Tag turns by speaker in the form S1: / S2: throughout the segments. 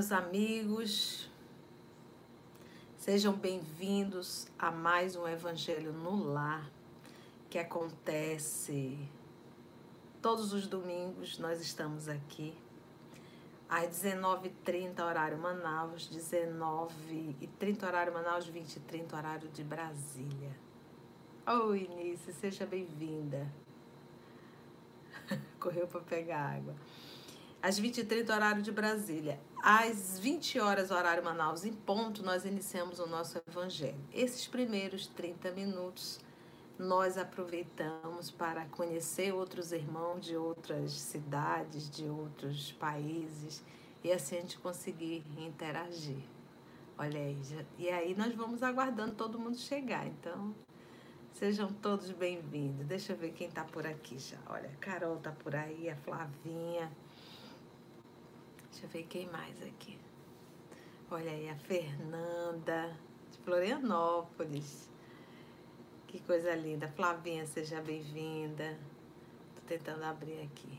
S1: Meus amigos. Sejam bem-vindos a mais um Evangelho no Lar que acontece todos os domingos. Nós estamos aqui às 19h30, horário Manaus, 19h30, horário Manaus, 20h30, horário de Brasília. Oi, Início, seja bem-vinda. Correu para pegar água às 20h30, horário de Brasília. Às 20 horas, horário Manaus, em ponto, nós iniciamos o nosso evangelho. Esses primeiros 30 minutos nós aproveitamos para conhecer outros irmãos de outras cidades, de outros países, e assim a gente conseguir interagir. Olha aí, já, e aí nós vamos aguardando todo mundo chegar. Então, sejam todos bem-vindos. Deixa eu ver quem está por aqui já. Olha, a Carol está por aí, a Flavinha. Deixa eu ver quem mais aqui. Olha aí, a Fernanda, de Florianópolis. Que coisa linda. Flavinha, seja bem-vinda. Tô tentando abrir aqui.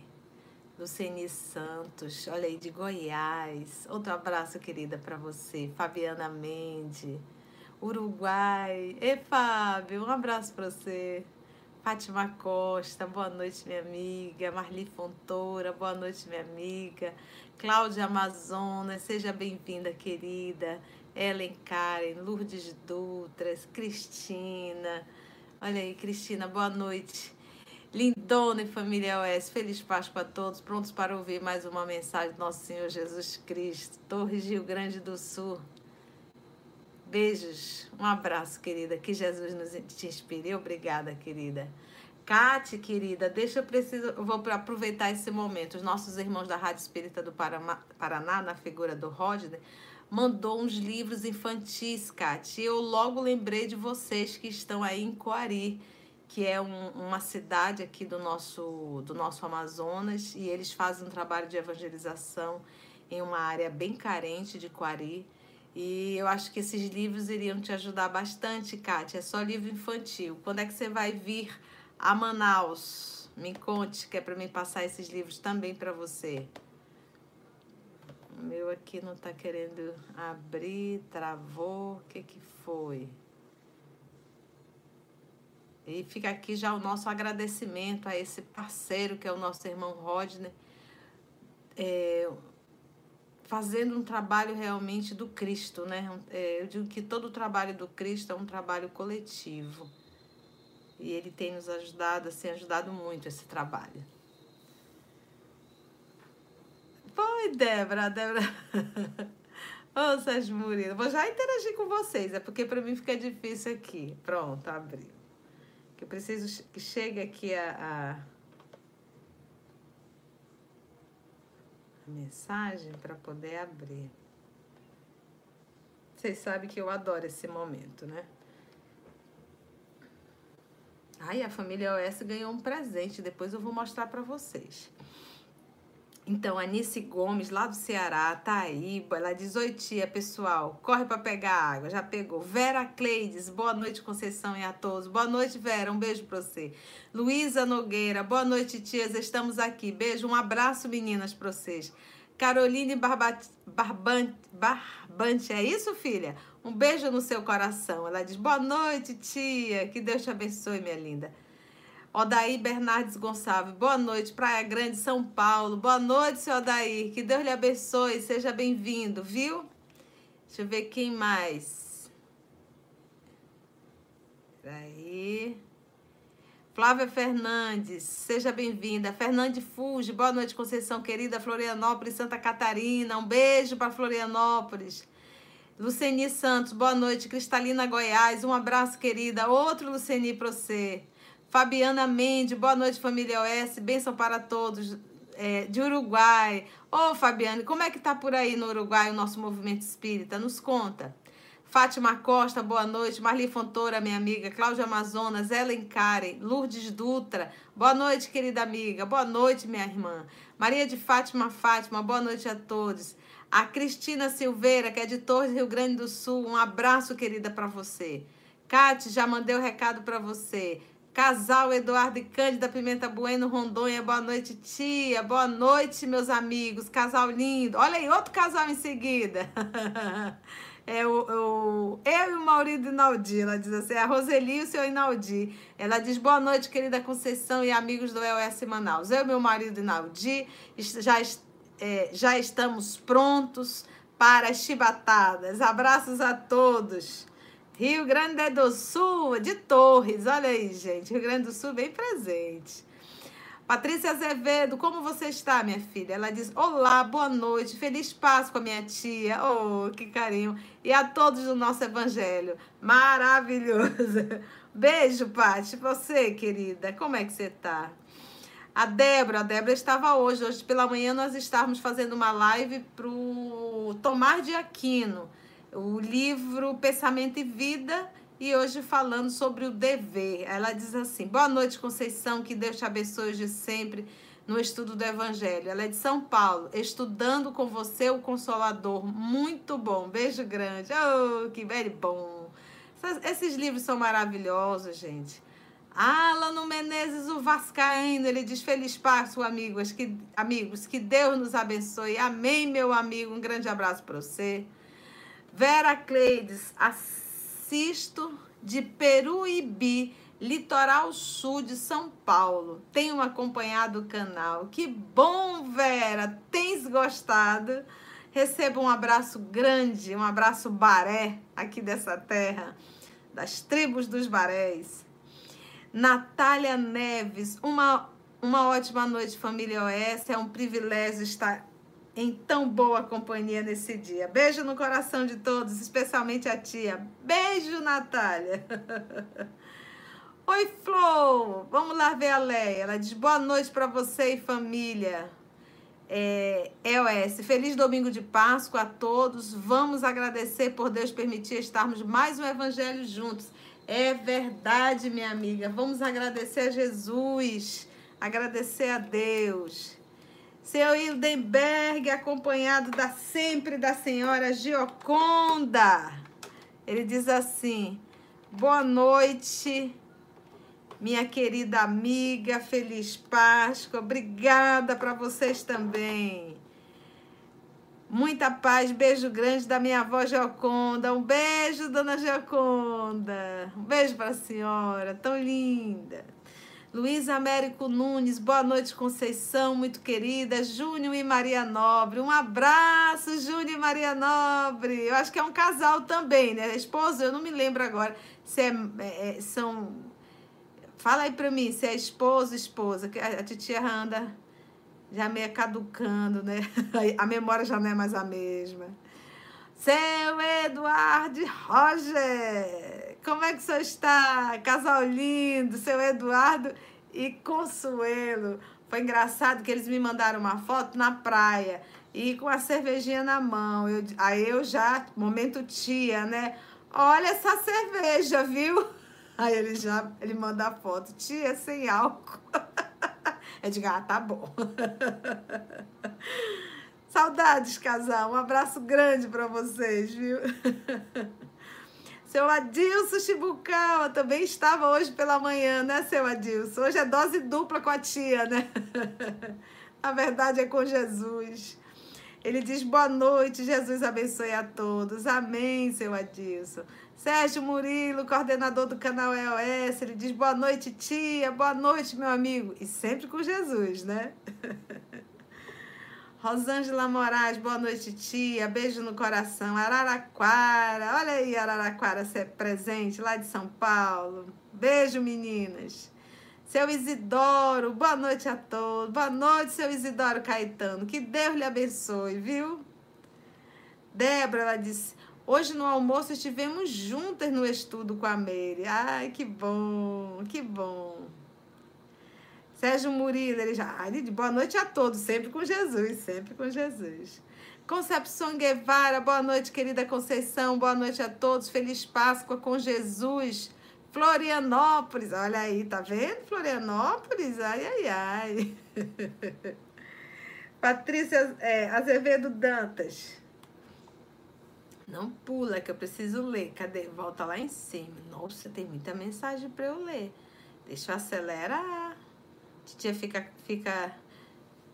S1: Luceni Santos, olha aí, de Goiás. Outro abraço, querida, para você. Fabiana Mende, Uruguai. Ei, Fábio, um abraço para você. Fátima Costa, boa noite, minha amiga. Marli Fontoura, boa noite, minha amiga. Cláudia Amazonas, seja bem-vinda, querida. Ellen Karen, Lourdes Dutras, Cristina. Olha aí, Cristina, boa noite. Lindona e família OS, feliz Páscoa a todos, prontos para ouvir mais uma mensagem do nosso Senhor Jesus Cristo. Torres Rio Grande do Sul. Beijos, um abraço, querida. Que Jesus nos te inspire. Obrigada, querida. Cate, querida, deixa eu preciso, eu vou aproveitar esse momento. Os nossos irmãos da Rádio Espírita do Paraná, na figura do Rodney, mandou uns livros infantis, Cate. Eu logo lembrei de vocês que estão aí em Coari, que é um, uma cidade aqui do nosso, do nosso Amazonas, e eles fazem um trabalho de evangelização em uma área bem carente de Coari. E eu acho que esses livros iriam te ajudar bastante, Kátia. É só livro infantil. Quando é que você vai vir a Manaus? Me conte, que é para mim passar esses livros também para você. O meu aqui não está querendo abrir, travou. O que, que foi? E fica aqui já o nosso agradecimento a esse parceiro que é o nosso irmão Rodney. É, fazendo um trabalho realmente do Cristo, né? É, eu digo que todo o trabalho do Cristo é um trabalho coletivo. E ele tem nos ajudado, assim, ajudado muito esse trabalho. Foi, Débora, Débora. Ô, oh, Sérgio Murilo, vou já interagir com vocês, é porque para mim fica difícil aqui. Pronto, abriu. Que eu preciso que chegue aqui a, a mensagem para poder abrir. Vocês sabem que eu adoro esse momento, né? Ai, a família OS ganhou um presente, depois eu vou mostrar para vocês. Então, Anice Gomes, lá do Ceará, Taíba, ela diz: Oi, tia, pessoal, corre para pegar água. Já pegou. Vera Cleides, boa noite, Conceição e a todos. Boa noite, Vera, um beijo para você. Luísa Nogueira, boa noite, tias, estamos aqui. Beijo, um abraço, meninas, para vocês. Caroline Barbante, Barbante, é isso, filha? Um beijo no seu coração. Ela diz: Boa noite, tia, que Deus te abençoe, minha linda. Odaí Bernardes Gonçalves, boa noite, Praia Grande, São Paulo. Boa noite, seu Odaí. Que Deus lhe abençoe, seja bem-vindo, viu? Deixa eu ver quem mais. Peraí. Flávia Fernandes, seja bem-vinda. Fernande Fuge, boa noite, Conceição querida, Florianópolis, Santa Catarina. Um beijo para Florianópolis. Luceni Santos, boa noite. Cristalina Goiás, um abraço, querida. Outro Luceni para você. Fabiana Mendes, boa noite, família OS, bênção para todos. É, de Uruguai. Ô, oh, Fabiane, como é que tá por aí no Uruguai o nosso movimento espírita? Nos conta. Fátima Costa, boa noite. Marli Fontoura, minha amiga. Cláudia Amazonas, Ellen Karen, Lourdes Dutra. Boa noite, querida amiga. Boa noite, minha irmã. Maria de Fátima Fátima, boa noite a todos. A Cristina Silveira, que é de Torres, Rio Grande do Sul. Um abraço, querida, para você. Cate, já mandei o recado para você. Casal Eduardo e Cândida Pimenta Bueno, Rondônia. Boa noite, tia. Boa noite, meus amigos. Casal lindo. Olha aí, outro casal em seguida. É o, o, eu e o Maurício Inaldi. Ela diz assim: a Roseli e o seu Inaldi. Ela diz: boa noite, querida Conceição e amigos do EOS Manaus. Eu e meu marido Inaldi já, é, já estamos prontos para as chibatadas. Abraços a todos. Rio Grande do Sul, de Torres, olha aí, gente. Rio Grande do Sul bem presente. Patrícia Azevedo, como você está, minha filha? Ela diz: Olá, boa noite, feliz Páscoa, minha tia. Oh, que carinho. E a todos do nosso evangelho. Maravilhoso. Beijo, Paty. Você, querida, como é que você está? A Débora, a Débora estava hoje. Hoje pela manhã nós estávamos fazendo uma live para o Tomar de Aquino, o livro Pensamento e Vida e hoje falando sobre o dever. Ela diz assim: Boa noite, Conceição, que Deus te abençoe hoje sempre no estudo do Evangelho. Ela é de São Paulo, estudando com você o Consolador. Muito bom, beijo grande. Oh, que velho bom. Esses livros são maravilhosos, gente. Alano Menezes, o Vascaíno, ele diz: Feliz Páscoa, amigos que, amigos, que Deus nos abençoe. Amém, meu amigo. Um grande abraço para você. Vera Cleides, assim Sisto de Peruíbe, litoral sul de São Paulo. Tenho acompanhado o canal. Que bom, Vera! Tens gostado? Receba um abraço grande, um abraço baré aqui dessa terra, das tribos dos barés. Natália Neves, uma, uma ótima noite, família OS. É um privilégio estar em tão boa companhia nesse dia. Beijo no coração de todos, especialmente a tia. Beijo, Natália. Oi, Flor. Vamos lá ver a Leia. Ela diz boa noite para você e família. É, EOS, feliz domingo de Páscoa a todos. Vamos agradecer por Deus permitir estarmos mais um evangelho juntos. É verdade, minha amiga. Vamos agradecer a Jesus, agradecer a Deus. Seu Hildenberg, acompanhado da sempre da senhora Gioconda. Ele diz assim: Boa noite, minha querida amiga, feliz Páscoa. Obrigada para vocês também. Muita paz, beijo grande da minha avó Gioconda. Um beijo, dona Gioconda. Um beijo para a senhora, tão linda. Luiz Américo Nunes, boa noite, Conceição, muito querida. Júnior e Maria Nobre, um abraço, Júnior e Maria Nobre. Eu acho que é um casal também, né? Esposa, eu não me lembro agora se é, é, é são. Fala aí pra mim se é esposo, esposa, que a, a titia anda já meio caducando, né? A memória já não é mais a mesma. Seu Eduardo Roger. Como é que você está? Casal lindo, seu Eduardo e Consuelo. Foi engraçado que eles me mandaram uma foto na praia e com a cervejinha na mão. Eu, aí eu já, momento tia, né? Olha essa cerveja, viu? Aí ele já, ele manda a foto, tia, sem álcool. Eu digo, ah, tá bom. Saudades, casal. Um abraço grande para vocês, viu? Seu Adilson Chibucawa também estava hoje pela manhã, né, seu Adilson? Hoje é dose dupla com a tia, né? a verdade é com Jesus. Ele diz boa noite, Jesus abençoe a todos. Amém, seu Adilson. Sérgio Murilo, coordenador do canal EOS, ele diz boa noite, tia, boa noite, meu amigo. E sempre com Jesus, né? Rosângela Moraes, boa noite, tia. Beijo no coração. Araraquara, olha aí, Araraquara, você é presente lá de São Paulo. Beijo, meninas. Seu Isidoro, boa noite a todos. Boa noite, seu Isidoro Caetano. Que Deus lhe abençoe, viu? Débora, ela disse: Hoje no almoço estivemos juntas no estudo com a Meire. Ai, que bom, que bom. Sérgio Murilo, ele já. de boa noite a todos, sempre com Jesus, sempre com Jesus. Concepção Guevara, boa noite, querida Conceição, boa noite a todos, feliz Páscoa com Jesus. Florianópolis, olha aí, tá vendo? Florianópolis, ai, ai, ai. Patrícia é, Azevedo Dantas. Não pula, que eu preciso ler. Cadê? Volta lá em cima. Nossa, tem muita mensagem para eu ler. Deixa eu acelerar. Titia fica, fica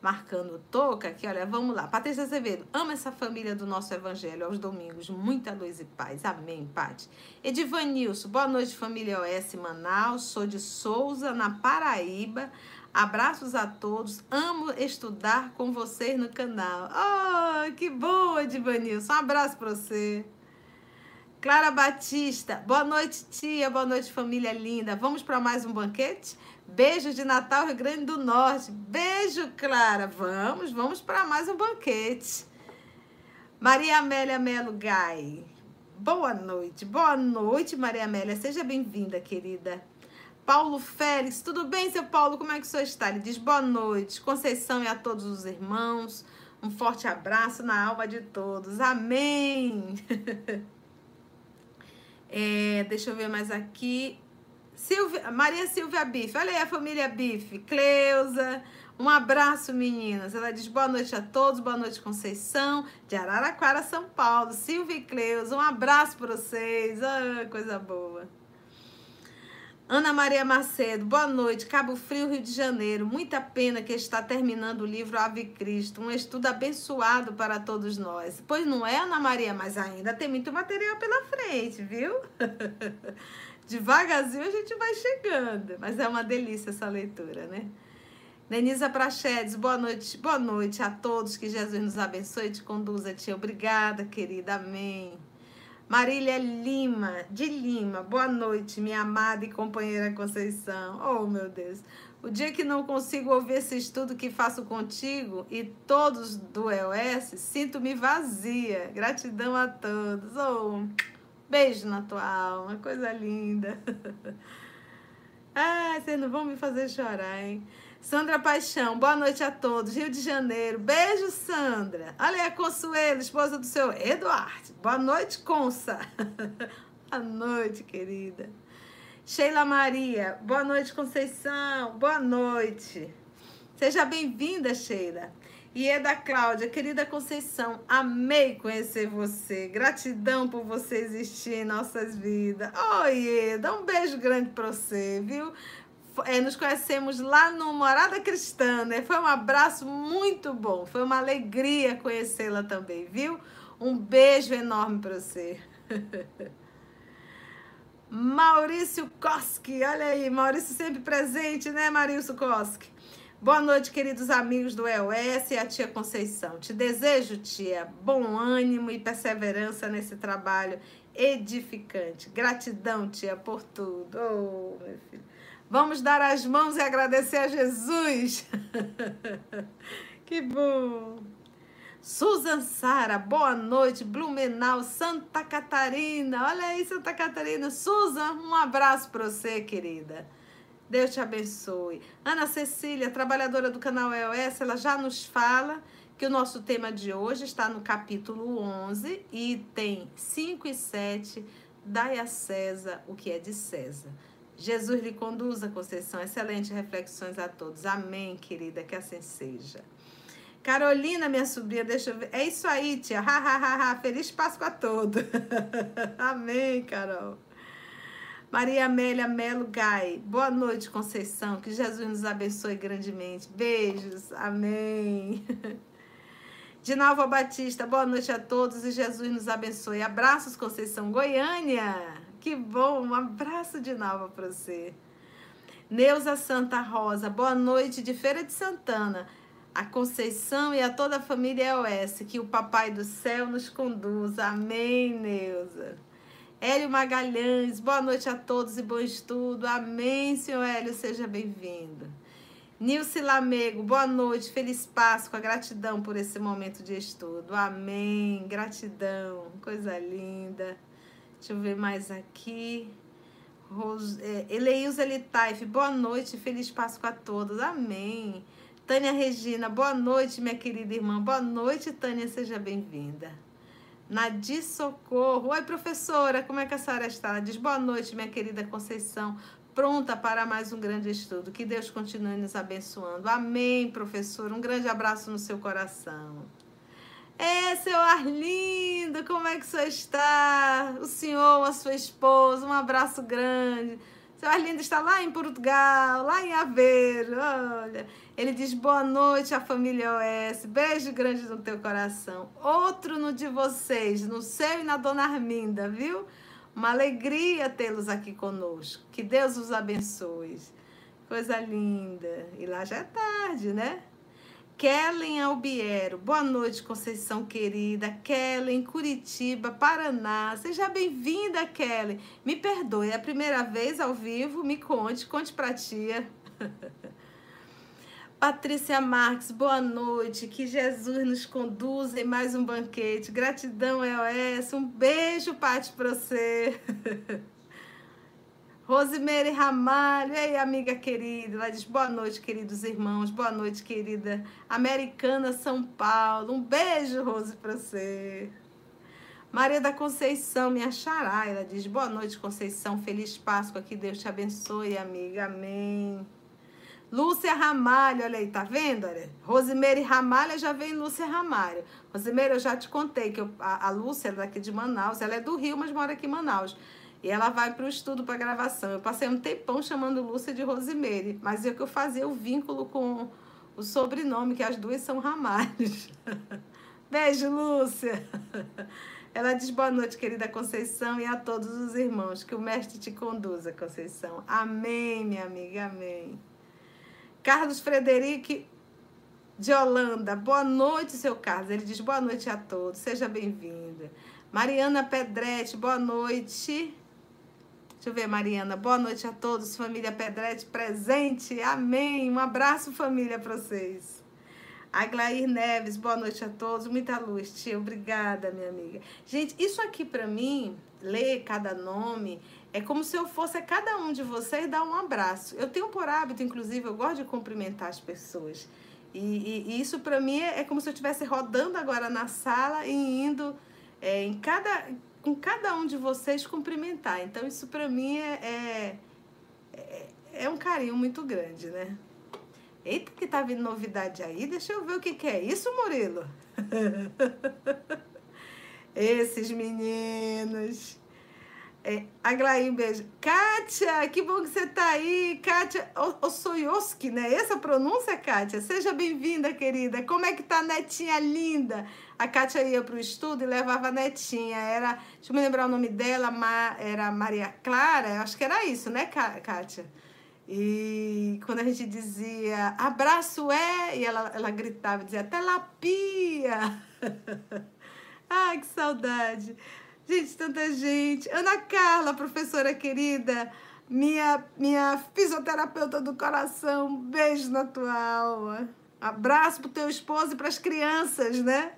S1: marcando toca aqui, olha, vamos lá. Patrícia Azevedo, ama essa família do nosso evangelho aos domingos. Muita luz e paz. Amém, Pati. Edivanilson, boa noite, família OS Manaus. Sou de Souza, na Paraíba. Abraços a todos. Amo estudar com vocês no canal. Oh, que bom, Edivanilson. Um abraço para você. Clara Batista, boa noite, tia. Boa noite, família linda. Vamos para mais um banquete? Beijo de Natal, Rio Grande do Norte. Beijo, Clara. Vamos, vamos para mais um banquete. Maria Amélia Melo Gai. Boa noite, boa noite, Maria Amélia. Seja bem-vinda, querida. Paulo Félix, tudo bem, seu Paulo? Como é que o senhor está? Ele diz boa noite. Conceição e a todos os irmãos. Um forte abraço na alma de todos. Amém. é, deixa eu ver mais aqui. Silvia, Maria Silvia Bife, olha aí a família Bife, Cleusa, um abraço meninas. Ela diz boa noite a todos, boa noite Conceição, de Araraquara, São Paulo. Silvia e Cleusa, um abraço para vocês, ah, coisa boa. Ana Maria Macedo, boa noite. Cabo Frio, Rio de Janeiro. Muita pena que está terminando o livro Ave Cristo, um estudo abençoado para todos nós. Pois não é, Ana Maria, mas ainda tem muito material pela frente, viu? Devagarzinho a gente vai chegando, mas é uma delícia essa leitura, né? Denisa Prachedes, boa noite, boa noite a todos, que Jesus nos abençoe e te conduza, tia. Obrigada, querida, amém. Marília Lima, de Lima, boa noite, minha amada e companheira Conceição. Oh, meu Deus. O dia que não consigo ouvir esse estudo que faço contigo e todos do EOS, sinto-me vazia. Gratidão a todos. Oh, Beijo na tua alma, coisa linda. Ai, vocês não vão me fazer chorar, hein? Sandra Paixão, boa noite a todos. Rio de Janeiro, beijo, Sandra. Olha aí a Consuelo, esposa do seu Eduardo. Boa noite, Consa. boa noite, querida. Sheila Maria, boa noite, Conceição. Boa noite. Seja bem-vinda, Sheila. E é da Cláudia, querida Conceição, amei conhecer você. Gratidão por você existir em nossas vidas. Oi, dá um beijo grande para você, viu? É, nos conhecemos lá no Morada Cristã, né? Foi um abraço muito bom. Foi uma alegria conhecê-la também, viu? Um beijo enorme para você. Maurício Koski, olha aí, Maurício sempre presente, né, Maurício Koski? Boa noite, queridos amigos do EOS e a tia Conceição. Te desejo, tia, bom ânimo e perseverança nesse trabalho edificante. Gratidão, tia, por tudo. Oh, meu filho. Vamos dar as mãos e agradecer a Jesus. que bom. Susan Sara, boa noite. Blumenau, Santa Catarina. Olha aí, Santa Catarina. Susan, um abraço para você, querida. Deus te abençoe. Ana Cecília, trabalhadora do canal EOS, ela já nos fala que o nosso tema de hoje está no capítulo 11, item 5 e 7. Dai a César o que é de César. Jesus lhe conduza, Conceição. Excelentes reflexões a todos. Amém, querida, que assim seja. Carolina, minha sobrinha, deixa eu ver. É isso aí, tia. Ha, ha, ha, ha. Feliz Páscoa a todos. Amém, Carol. Maria Amélia Melo Gai. Boa noite, Conceição. Que Jesus nos abençoe grandemente. Beijos. Amém. Dinalva Batista. Boa noite a todos e Jesus nos abençoe. Abraços, Conceição. Goiânia. Que bom. Um abraço, Dinalva, para você. Neuza Santa Rosa. Boa noite de Feira de Santana. A Conceição e a toda a família EOS. Que o Papai do Céu nos conduza. Amém, Neuza. Hélio Magalhães, boa noite a todos e bom estudo. Amém, senhor Hélio, seja bem-vindo. Nilce Lamego, boa noite, feliz Páscoa, gratidão por esse momento de estudo. Amém, gratidão, coisa linda. Deixa eu ver mais aqui. Rose, é, Eleilza Litaif, boa noite, feliz Páscoa a todos. Amém. Tânia Regina, boa noite, minha querida irmã. Boa noite, Tânia, seja bem-vinda. Nadir Socorro. Oi, professora, como é que a senhora está? Ela diz boa noite, minha querida Conceição. Pronta para mais um grande estudo. Que Deus continue nos abençoando. Amém, professora. Um grande abraço no seu coração. É, seu Arlindo, como é que o senhor está? O senhor, a sua esposa, um abraço grande. Seu Arlindo está lá em Portugal, lá em Aveiro. Olha, ele diz boa noite à família OS. Beijo grande no teu coração. Outro no de vocês, no seu e na dona Arminda, viu? Uma alegria tê-los aqui conosco. Que Deus os abençoe. Coisa linda. E lá já é tarde, né? Kellen Albiero, boa noite, Conceição querida. Kellen, Curitiba, Paraná. Seja bem-vinda, Kellen. Me perdoe, é a primeira vez ao vivo. Me conte, conte pra tia. Patrícia Marques, boa noite. Que Jesus nos conduza em mais um banquete. Gratidão, EOS. Um beijo, Pati, pra você. Rosemary Ramalho, ei, amiga querida, ela diz boa noite, queridos irmãos, boa noite, querida Americana São Paulo. Um beijo, Rose, para você. Maria da Conceição, minha xará, ela diz boa noite, Conceição, feliz Páscoa, que Deus te abençoe, amiga, amém. Lúcia Ramalho, olha aí, tá vendo? Olha, Rosemary Ramalho, já vem Lúcia Ramalho. Rosemary, eu já te contei que eu, a, a Lúcia é daqui de Manaus, ela é do Rio, mas mora aqui em Manaus. E ela vai para o estudo para gravação. Eu passei um tempão chamando Lúcia de Rosemary, mas é que eu fazia o vínculo com o sobrenome, que as duas são Ramalhos. Beijo, Lúcia. Ela diz boa noite, querida Conceição, e a todos os irmãos. Que o Mestre te conduza, Conceição. Amém, minha amiga, amém. Carlos Frederico de Holanda. Boa noite, seu Carlos. Ele diz boa noite a todos. Seja bem-vinda. Mariana Pedretti, boa noite. Deixa eu ver, Mariana. Boa noite a todos, família Pedrete presente. Amém. Um abraço, família, para vocês. Aglair Neves, boa noite a todos. Muita luz, tia. Obrigada, minha amiga. Gente, isso aqui para mim, ler cada nome, é como se eu fosse a cada um de vocês dar um abraço. Eu tenho por hábito, inclusive, eu gosto de cumprimentar as pessoas. E, e, e isso para mim é, é, como se eu estivesse rodando agora na sala e indo é, em cada com cada um de vocês cumprimentar. Então, isso para mim é, é, é, um carinho muito grande, né? Eita, que tá vindo novidade aí. Deixa eu ver o que, que é isso, Murilo. Esses meninos. É, Aglaí, um beijo. Kátia, que bom que você tá aí. Kátia Ossoyoski, né? Essa pronúncia, Kátia? Seja bem-vinda, querida. Como é que tá, netinha linda? A Kátia ia para o estudo e levava a netinha. Era, deixa eu me lembrar o nome dela, era Maria Clara, acho que era isso, né, Kátia? E quando a gente dizia abraço é, e ela, ela gritava, dizia telapia. Ai, que saudade. Gente, tanta gente. Ana Carla, professora querida, minha, minha fisioterapeuta do coração, beijo na tua alma. Abraço pro teu esposo e para as crianças, né?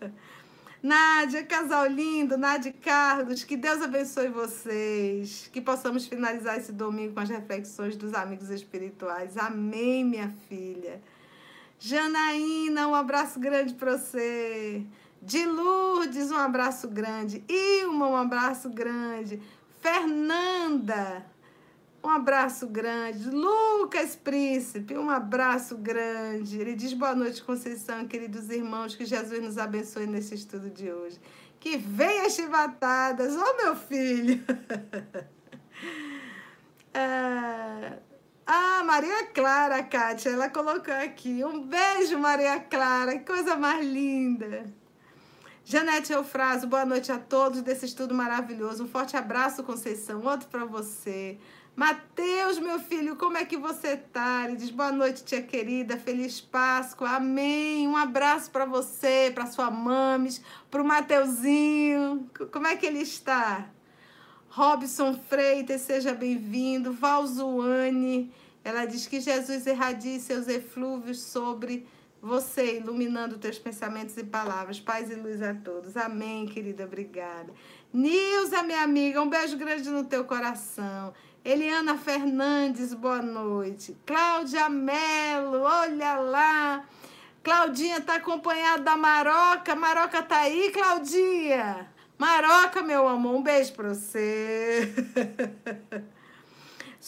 S1: Nádia, casal lindo, Nádia Carlos, que Deus abençoe vocês. Que possamos finalizar esse domingo com as reflexões dos amigos espirituais. Amém, minha filha. Janaína, um abraço grande para você. De Lourdes, um abraço grande. Ilma, um abraço grande. Fernanda, um abraço grande. Lucas Príncipe, um abraço grande. Ele diz boa noite, Conceição, queridos irmãos, que Jesus nos abençoe nesse estudo de hoje. Que venha as chivatadas, ô oh, meu filho. ah, ah, Maria Clara, Kátia, ela colocou aqui. Um beijo, Maria Clara, que coisa mais linda. Janete Eufrásio, boa noite a todos desse estudo maravilhoso. Um forte abraço, Conceição. Outro para você. Mateus, meu filho, como é que você tá? Ele diz boa noite, tia querida, feliz Páscoa, amém. Um abraço para você, para sua mames, para o Mateuzinho. Como é que ele está? Robson Freitas, seja bem-vindo. Valzuane, ela diz que Jesus irradie seus eflúvios sobre você, iluminando teus pensamentos e palavras. Paz e luz a todos. Amém, querida, obrigada. Nilza, minha amiga, um beijo grande no teu coração. Eliana Fernandes, boa noite. Cláudia Melo, olha lá. Claudinha tá acompanhada da Maroca. Maroca tá aí, Claudinha? Maroca, meu amor, um beijo para você.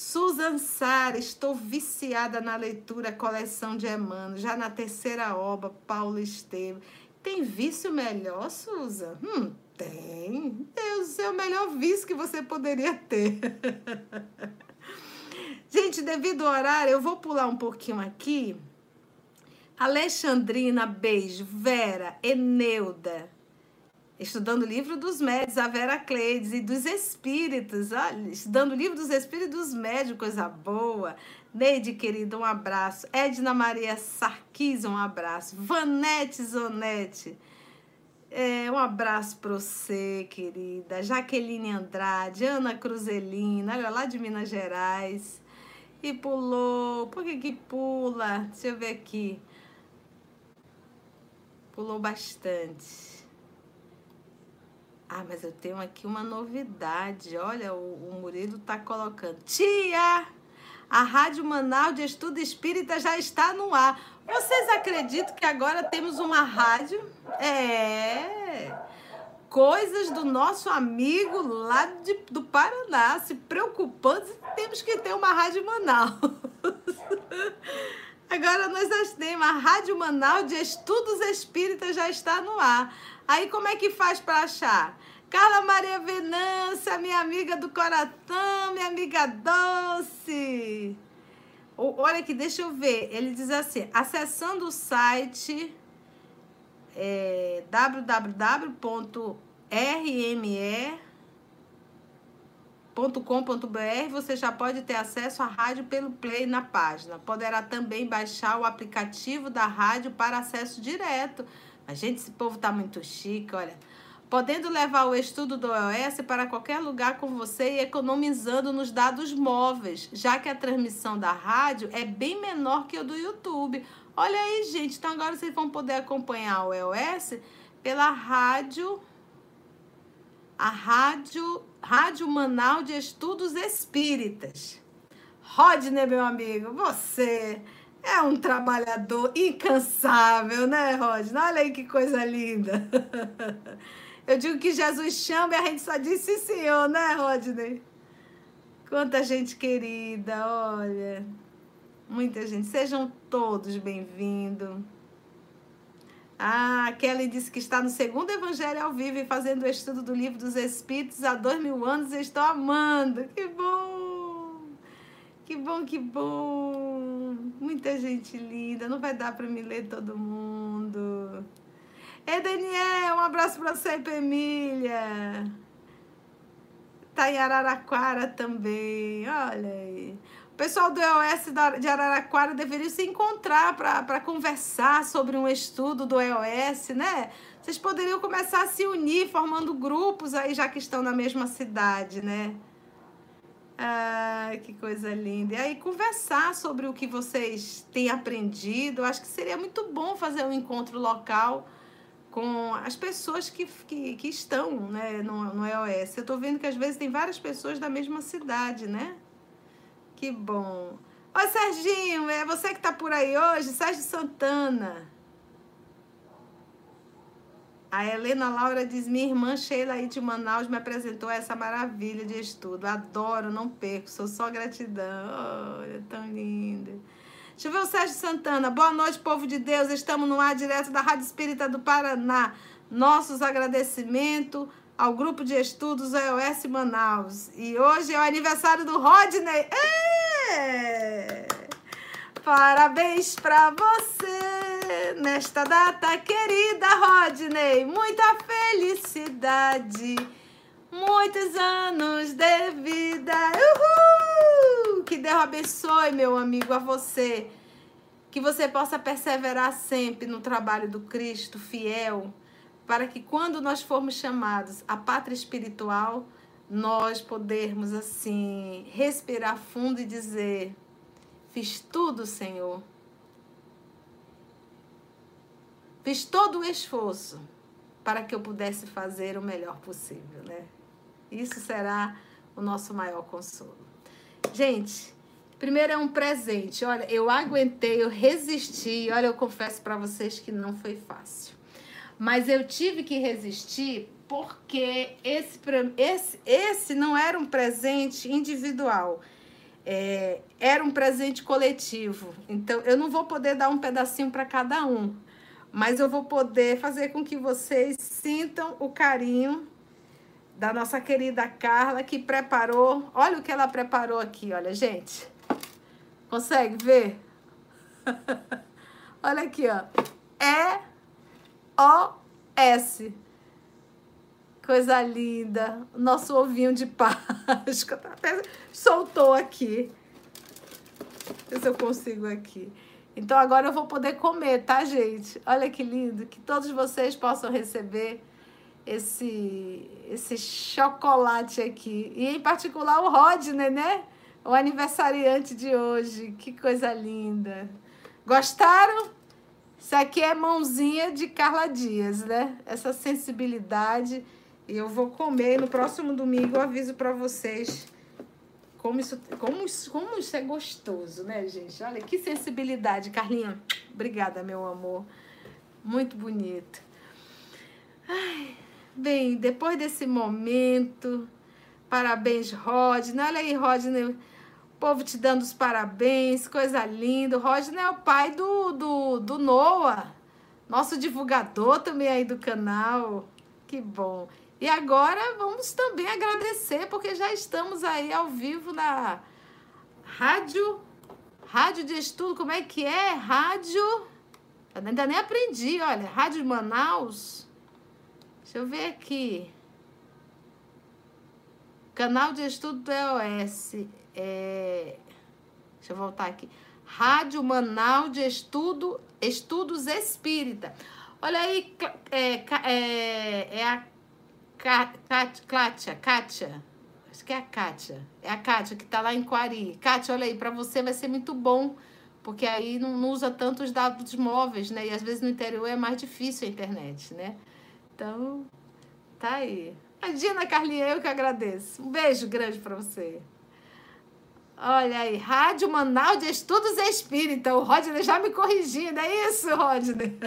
S1: Susan Sara, estou viciada na leitura Coleção de Emmanuel, já na terceira obra, Paulo Estevam. Tem vício melhor, Suza? Hum, tem. Deus, é o melhor vício que você poderia ter. Gente, devido ao horário, eu vou pular um pouquinho aqui. Alexandrina, beijo. Vera, Eneuda. Estudando o livro dos médios, a Vera Cleides e dos espíritos. Olha, estudando o livro dos espíritos dos médios, coisa boa. Neide, querida, um abraço. Edna Maria Sarquis, um abraço. Vanete Zonete. É, um abraço para você, querida. Jaqueline Andrade, Ana Cruzelina, olha lá de Minas Gerais. E pulou. Por que que pula? Deixa eu ver aqui. Pulou bastante. Ah, mas eu tenho aqui uma novidade. Olha, o, o Murilo tá colocando. Tia! A Rádio Manaus de Estudo Espírita já está no ar. Vocês acreditam que agora temos uma rádio? É. Coisas do nosso amigo lá de, do Paraná, se preocupando, temos que ter uma Rádio Manaus. Agora nós temos a Rádio Manaus de Estudos Espíritas já está no ar. Aí como é que faz para achar? Carla Maria Venância, minha amiga do coração, minha amiga doce. Olha aqui, deixa eu ver. Ele diz assim: acessando o site é, www.rme.com.br, você já pode ter acesso à rádio pelo Play na página. Poderá também baixar o aplicativo da rádio para acesso direto. A gente, esse povo tá muito chique, olha podendo levar o estudo do OS para qualquer lugar com você e economizando nos dados móveis, já que a transmissão da rádio é bem menor que o do YouTube. Olha aí, gente, então agora vocês vão poder acompanhar o EOS pela rádio a rádio Rádio Manaus de Estudos Espíritas. Rodney, meu amigo, você é um trabalhador incansável, né, Rodney? Olha aí que coisa linda. Eu digo que Jesus chama e a gente só diz sim, senhor, né, Rodney? Quanta gente querida, olha. Muita gente. Sejam todos bem-vindos. Ah, Kelly disse que está no segundo Evangelho ao vivo e fazendo o estudo do livro dos Espíritos há dois mil anos e estou amando. Que bom! Que bom, que bom! Muita gente linda. Não vai dar para me ler todo mundo. Ei, Daniel, um abraço para você, Emília. Tá em Araraquara também, olha aí. Pessoal do EOS de Araraquara deveria se encontrar para conversar sobre um estudo do EOS, né? Vocês poderiam começar a se unir, formando grupos aí, já que estão na mesma cidade, né? Ah, que coisa linda. E aí, conversar sobre o que vocês têm aprendido. Acho que seria muito bom fazer um encontro local com as pessoas que, que, que estão né, no, no EOS. Eu estou vendo que às vezes tem várias pessoas da mesma cidade, né? Que bom. Oi, Serginho, é você que está por aí hoje? Sérgio Santana. A Helena Laura diz: Minha irmã Sheila aí de Manaus me apresentou essa maravilha de estudo. Adoro, não perco, sou só gratidão. Olha, tão linda. Deixa eu ver o Sérgio Santana. Boa noite, povo de Deus. Estamos no ar direto da Rádio Espírita do Paraná. Nossos agradecimentos ao grupo de estudos EOS Manaus. E hoje é o aniversário do Rodney. É! Parabéns para você nesta data querida, Rodney. Muita felicidade. Muitos anos de vida. Uhul! Que Deus abençoe, meu amigo, a você. Que você possa perseverar sempre no trabalho do Cristo fiel, para que quando nós formos chamados à pátria espiritual, nós podermos assim respirar fundo e dizer: Fiz tudo, Senhor. Fiz todo o esforço para que eu pudesse fazer o melhor possível, né? Isso será o nosso maior consolo. Gente, primeiro é um presente. Olha, eu aguentei, eu resisti. Olha, eu confesso para vocês que não foi fácil. Mas eu tive que resistir porque esse, esse, esse não era um presente individual. É, era um presente coletivo. Então, eu não vou poder dar um pedacinho para cada um. mas eu vou poder fazer com que vocês sintam o carinho da nossa querida Carla, que preparou. Olha o que ela preparou aqui, olha, gente. Consegue ver? olha aqui, ó. É S. Coisa linda. Nosso ovinho de Páscoa. Até soltou aqui. Ver se eu consigo aqui. Então agora eu vou poder comer, tá, gente? Olha que lindo. Que todos vocês possam receber esse, esse chocolate aqui. E em particular o Rodney, né? O aniversariante de hoje. Que coisa linda. Gostaram? Isso aqui é mãozinha de Carla Dias, né? Essa sensibilidade. E eu vou comer no próximo domingo, eu aviso para vocês como isso, como, isso, como isso é gostoso, né, gente? Olha que sensibilidade, Carlinha. Obrigada, meu amor. Muito bonito. Ai, bem, depois desse momento, parabéns, Rodney. Olha aí, Rodney, povo te dando os parabéns, coisa linda. O Rodney é o pai do, do, do Noah, nosso divulgador também aí do canal. Que bom. E agora vamos também agradecer, porque já estamos aí ao vivo na rádio, rádio de estudo, como é que é? Rádio, ainda nem aprendi, olha, Rádio Manaus, deixa eu ver aqui, canal de estudo do EOS, é, deixa eu voltar aqui, Rádio Manaus de Estudo, Estudos Espírita, olha aí, é, é, é a Kátia, Kátia, acho que é a Kátia, é a Kátia que tá lá em Quari. Kátia, olha aí, para você vai ser muito bom, porque aí não, não usa tanto os dados móveis, né? E às vezes no interior é mais difícil a internet, né? Então, tá aí. A Dina Carlinha, eu que agradeço. Um beijo grande para você. Olha aí, Rádio Manaus de Estudos Espírita. O Rodney já me corrigindo, é isso, Rodney?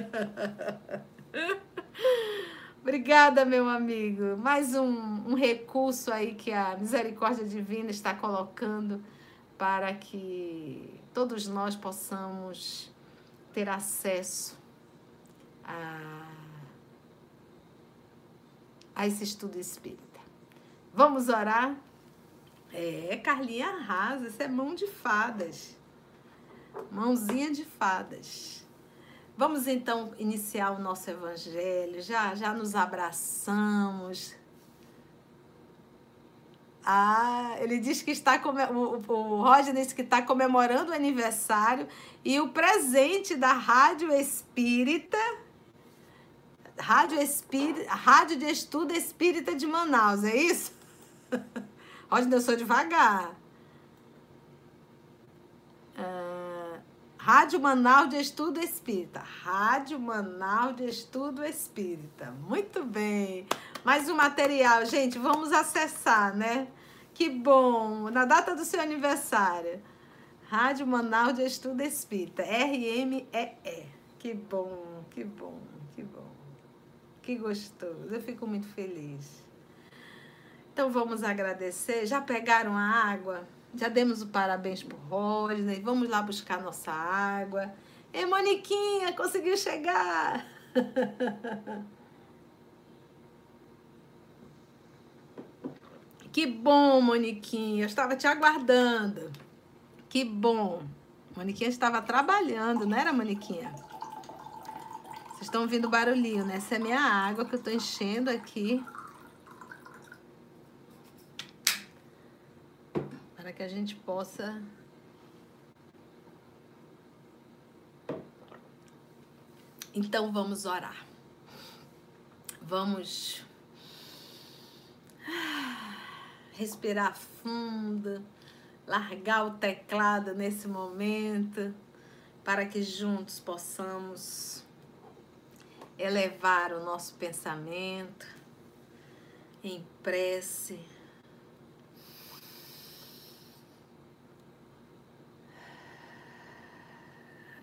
S1: Obrigada, meu amigo. Mais um, um recurso aí que a misericórdia divina está colocando para que todos nós possamos ter acesso a, a esse estudo espírita. Vamos orar? É, Carlinha arrasa, isso é mão de fadas. Mãozinha de fadas. Vamos então iniciar o nosso evangelho. Já já nos abraçamos. Ah, ele diz que está o, o Roger disse que está comemorando o aniversário e o presente da Rádio Espírita Rádio Espírita, Rádio de Estudo Espírita de Manaus, é isso? Roger, eu sou devagar. Ah, Rádio Manaus de Estudo Espírita. Rádio Manaus de Estudo Espírita. Muito bem. Mais um material, gente, vamos acessar, né? Que bom. Na data do seu aniversário. Rádio Manaus de Estudo Espírita. R-M-E-E. Que bom, que bom, que bom. Que gostoso. Eu fico muito feliz. Então vamos agradecer. Já pegaram a água? Já demos o parabéns pro Rodney. Vamos lá buscar nossa água. Ei, Moniquinha, conseguiu chegar! Que bom, Moniquinha. Eu estava te aguardando. Que bom. Moniquinha estava trabalhando, não era, Moniquinha? Vocês estão ouvindo barulhinho, né? Essa é minha água que eu estou enchendo aqui. Que a gente possa Então vamos orar. Vamos respirar fundo, largar o teclado nesse momento, para que juntos possamos elevar o nosso pensamento em prece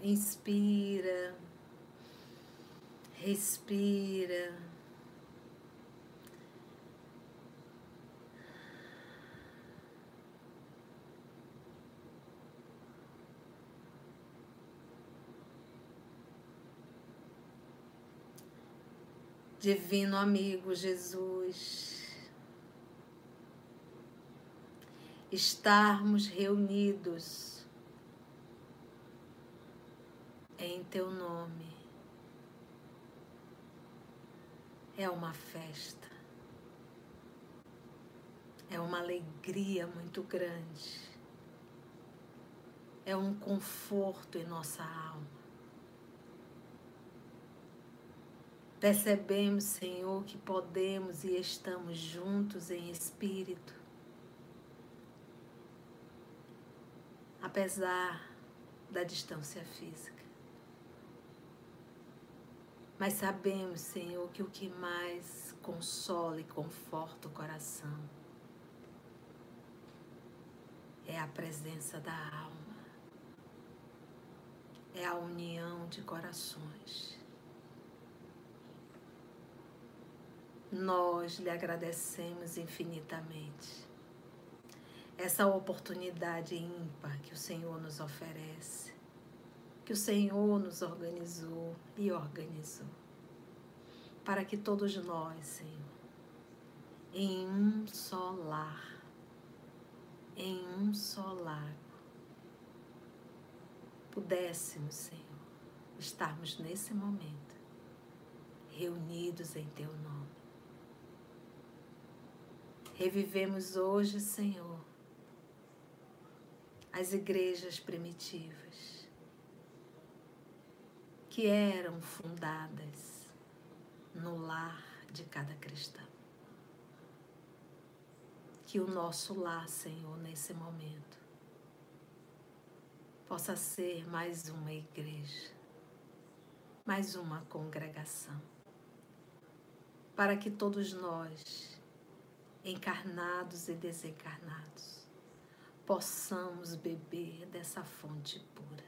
S1: Inspira, respira. Divino amigo Jesus, estarmos reunidos em Teu nome é uma festa, é uma alegria muito grande, é um conforto em nossa alma. Percebemos, Senhor, que podemos e estamos juntos em espírito. Apesar da distância física. Mas sabemos, Senhor, que o que mais consola e conforta o coração é a presença da alma, é a união de corações. nós lhe agradecemos infinitamente. Essa oportunidade ímpar que o Senhor nos oferece, que o Senhor nos organizou e organizou, para que todos nós, Senhor, em um só lar, em um só lago, pudéssemos, Senhor, estarmos nesse momento reunidos em Teu nome. Revivemos hoje, Senhor, as igrejas primitivas que eram fundadas no lar de cada cristão. Que o nosso lar, Senhor, nesse momento, possa ser mais uma igreja, mais uma congregação, para que todos nós encarnados e desencarnados, possamos beber dessa fonte pura.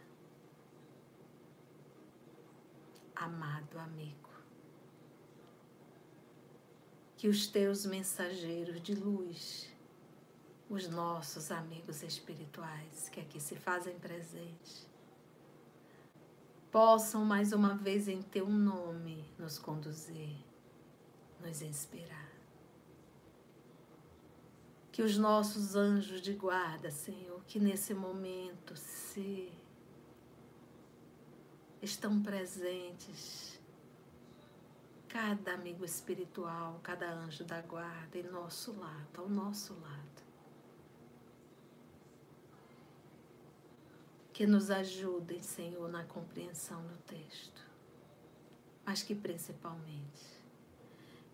S1: Amado amigo, que os teus mensageiros de luz, os nossos amigos espirituais que aqui se fazem presentes, possam mais uma vez em teu nome nos conduzir, nos inspirar. Que os nossos anjos de guarda, Senhor, que nesse momento se estão presentes, cada amigo espiritual, cada anjo da guarda em nosso lado, ao nosso lado. Que nos ajudem, Senhor, na compreensão do texto, mas que principalmente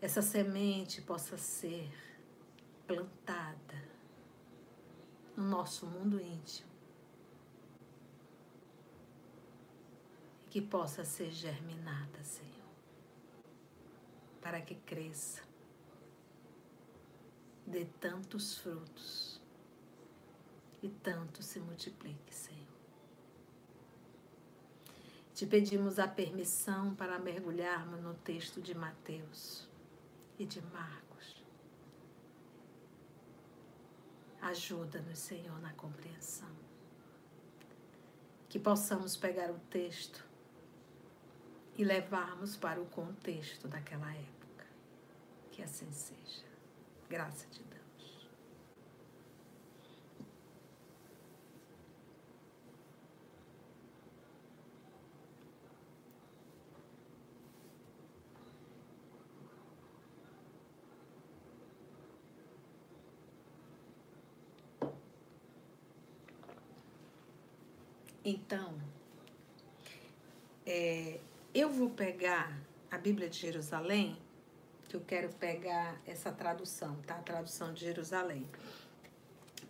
S1: essa semente possa ser plantada no nosso mundo íntimo e que possa ser germinada, Senhor, para que cresça, dê tantos frutos e tanto se multiplique, Senhor. Te pedimos a permissão para mergulharmos no texto de Mateus e de Marcos Ajuda-nos, Senhor, na compreensão. Que possamos pegar o texto e levarmos para o contexto daquela época. Que assim seja. Graça de Deus. Então, é, eu vou pegar a Bíblia de Jerusalém, que eu quero pegar essa tradução, tá? A tradução de Jerusalém.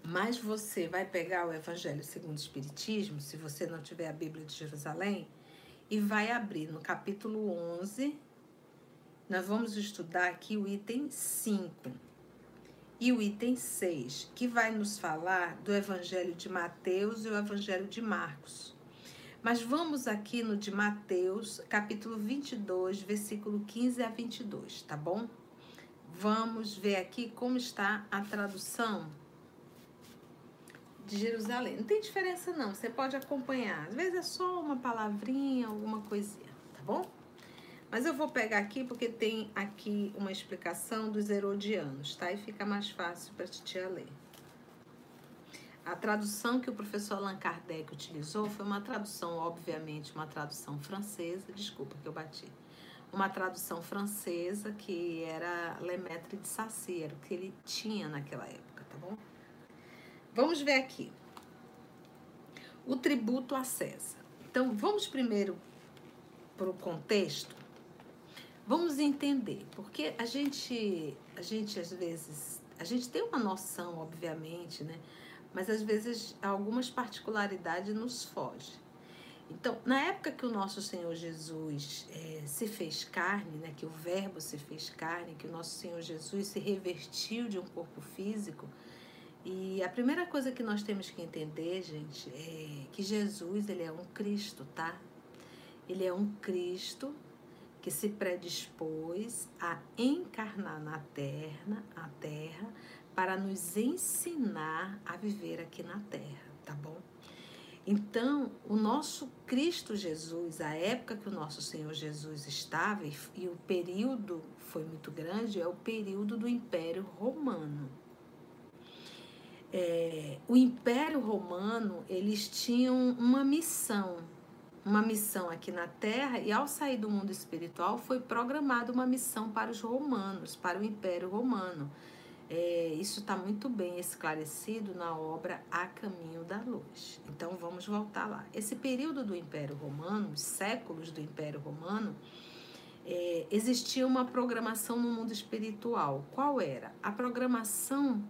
S1: Mas você vai pegar o Evangelho segundo o Espiritismo, se você não tiver a Bíblia de Jerusalém, e vai abrir no capítulo 11. Nós vamos estudar aqui o item 5 e o item 6, que vai nos falar do Evangelho de Mateus e o Evangelho de Marcos. Mas vamos aqui no de Mateus, capítulo 22, versículo 15 a 22, tá bom? Vamos ver aqui como está a tradução de Jerusalém. Não tem diferença não, você pode acompanhar. Às vezes é só uma palavrinha, alguma coisinha, tá bom? Mas eu vou pegar aqui porque tem aqui uma explicação dos herodianos, tá? E fica mais fácil para a titia ler. A tradução que o professor Allan Kardec utilizou foi uma tradução, obviamente, uma tradução francesa. Desculpa que eu bati. Uma tradução francesa que era Lemaitre de Saci, era o que ele tinha naquela época, tá bom? Vamos ver aqui. O tributo a César. Então, vamos primeiro para o contexto. Vamos entender, porque a gente, a gente às vezes, a gente tem uma noção, obviamente, né? Mas às vezes algumas particularidades nos fogem. Então, na época que o nosso Senhor Jesus é, se fez carne, né, que o Verbo se fez carne, que o nosso Senhor Jesus se revestiu de um corpo físico, e a primeira coisa que nós temos que entender, gente, é que Jesus ele é um Cristo, tá? Ele é um Cristo que se predispôs a encarnar na terra, a terra para nos ensinar a viver aqui na terra, tá bom? Então, o nosso Cristo Jesus, a época que o nosso Senhor Jesus estava, e o período foi muito grande, é o período do Império Romano. É, o Império Romano, eles tinham uma missão, uma missão aqui na Terra, e ao sair do mundo espiritual, foi programada uma missão para os romanos, para o Império Romano é, isso está muito bem esclarecido na obra A Caminho da Luz. Então vamos voltar lá. Esse período do Império Romano, os séculos do Império Romano, é, existia uma programação no mundo espiritual. Qual era? A programação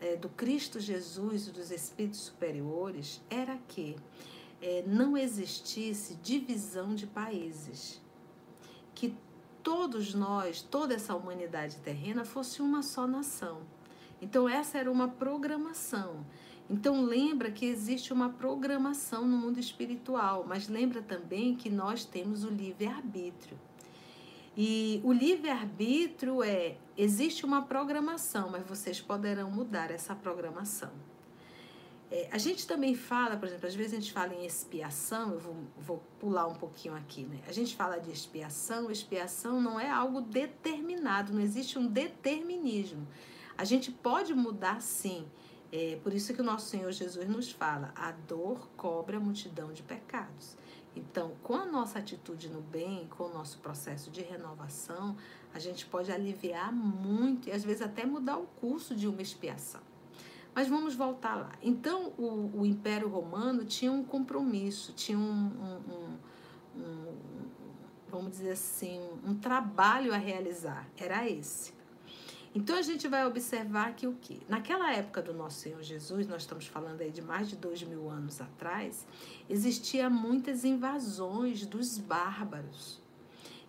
S1: é, do Cristo Jesus e dos Espíritos Superiores era que é, não existisse divisão de países, todos nós, toda essa humanidade terrena, fosse uma só nação. Então, essa era uma programação. Então, lembra que existe uma programação no mundo espiritual, mas lembra também que nós temos o livre-arbítrio. E o livre-arbítrio é: existe uma programação, mas vocês poderão mudar essa programação. É, a gente também fala, por exemplo, às vezes a gente fala em expiação, eu vou, vou pular um pouquinho aqui, né? A gente fala de expiação, expiação não é algo determinado, não existe um determinismo. A gente pode mudar sim. É por isso que o nosso Senhor Jesus nos fala: a dor cobre a multidão de pecados. Então, com a nossa atitude no bem, com o nosso processo de renovação, a gente pode aliviar muito e às vezes até mudar o curso de uma expiação. Mas vamos voltar lá. Então, o, o Império Romano tinha um compromisso, tinha um, um, um, um vamos dizer assim, um trabalho a realizar. Era esse. Então a gente vai observar que o que? Naquela época do nosso Senhor Jesus, nós estamos falando aí de mais de dois mil anos atrás, existia muitas invasões dos bárbaros.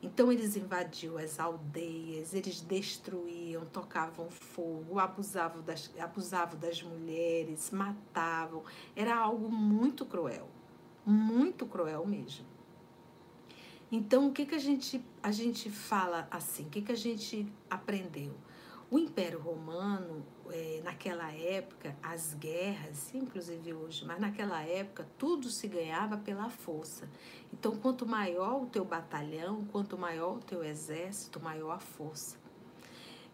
S1: Então eles invadiam as aldeias, eles destruíam, tocavam fogo, abusavam das, abusavam das mulheres, matavam. Era algo muito cruel, muito cruel mesmo. Então o que, que a, gente, a gente fala assim? O que, que a gente aprendeu? O Império Romano, é, naquela época, as guerras, inclusive hoje, mas naquela época, tudo se ganhava pela força. Então, quanto maior o teu batalhão, quanto maior o teu exército, maior a força.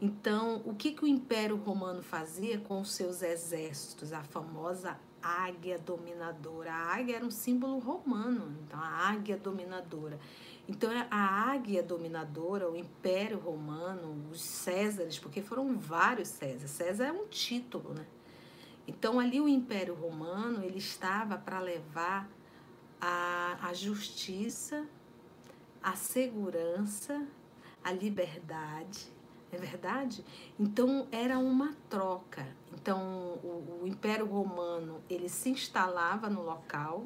S1: Então, o que, que o Império Romano fazia com os seus exércitos? A famosa águia dominadora. A águia era um símbolo romano, então a águia dominadora. Então, a águia dominadora, o Império Romano, os Césares, porque foram vários Césares. César é um título, né? Então, ali o Império Romano, ele estava para levar a, a justiça, a segurança, a liberdade, é verdade? Então, era uma troca. Então, o, o Império Romano, ele se instalava no local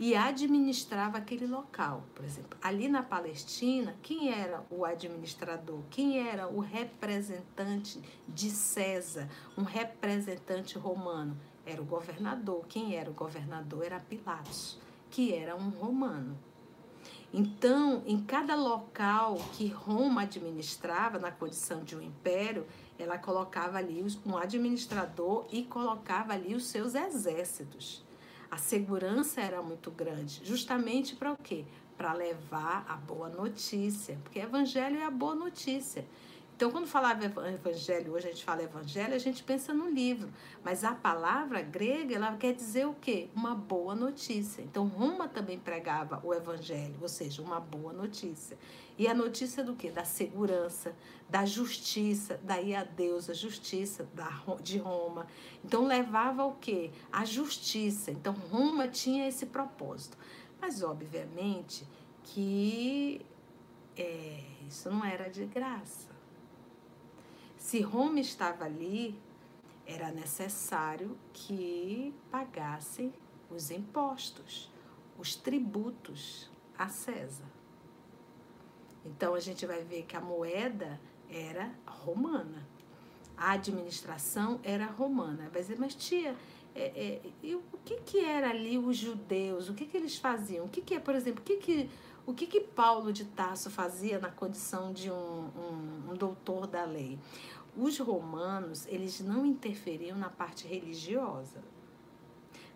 S1: e administrava aquele local. Por exemplo, ali na Palestina, quem era o administrador? Quem era o representante de César, um representante romano? Era o governador. Quem era o governador? Era Pilatos, que era um romano. Então, em cada local que Roma administrava, na condição de um império, ela colocava ali um administrador e colocava ali os seus exércitos. A segurança era muito grande, justamente para o quê? para levar a boa notícia, porque evangelho é a boa notícia. Então, quando falava evangelho, hoje a gente fala evangelho, a gente pensa no livro. Mas a palavra grega, ela quer dizer o quê? Uma boa notícia. Então, Roma também pregava o evangelho, ou seja, uma boa notícia. E a notícia do quê? Da segurança, da justiça, daí a Deus, a justiça de Roma. Então, levava o quê? A justiça. Então, Roma tinha esse propósito. Mas, obviamente, que é, isso não era de graça. Se Roma estava ali, era necessário que pagassem os impostos, os tributos a César. Então a gente vai ver que a moeda era romana, a administração era romana. Dizer, mas tia, é, é, o que, que era ali os judeus? O que, que eles faziam? O que, que é, por exemplo, o que, que, o que, que Paulo de Tarso fazia na condição de um, um, um doutor da lei? Os romanos, eles não interferiam na parte religiosa.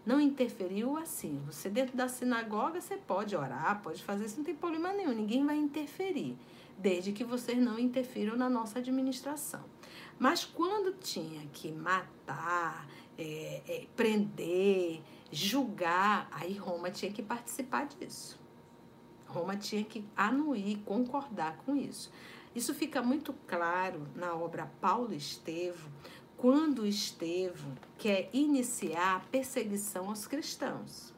S1: Não interferiu assim. Você dentro da sinagoga, você pode orar, pode fazer isso, não tem problema nenhum. Ninguém vai interferir, desde que vocês não interfiram na nossa administração. Mas quando tinha que matar, é, é, prender, julgar, aí Roma tinha que participar disso. Roma tinha que anuir, concordar com isso. Isso fica muito claro na obra Paulo Estevo, quando Estevão quer iniciar a perseguição aos cristãos.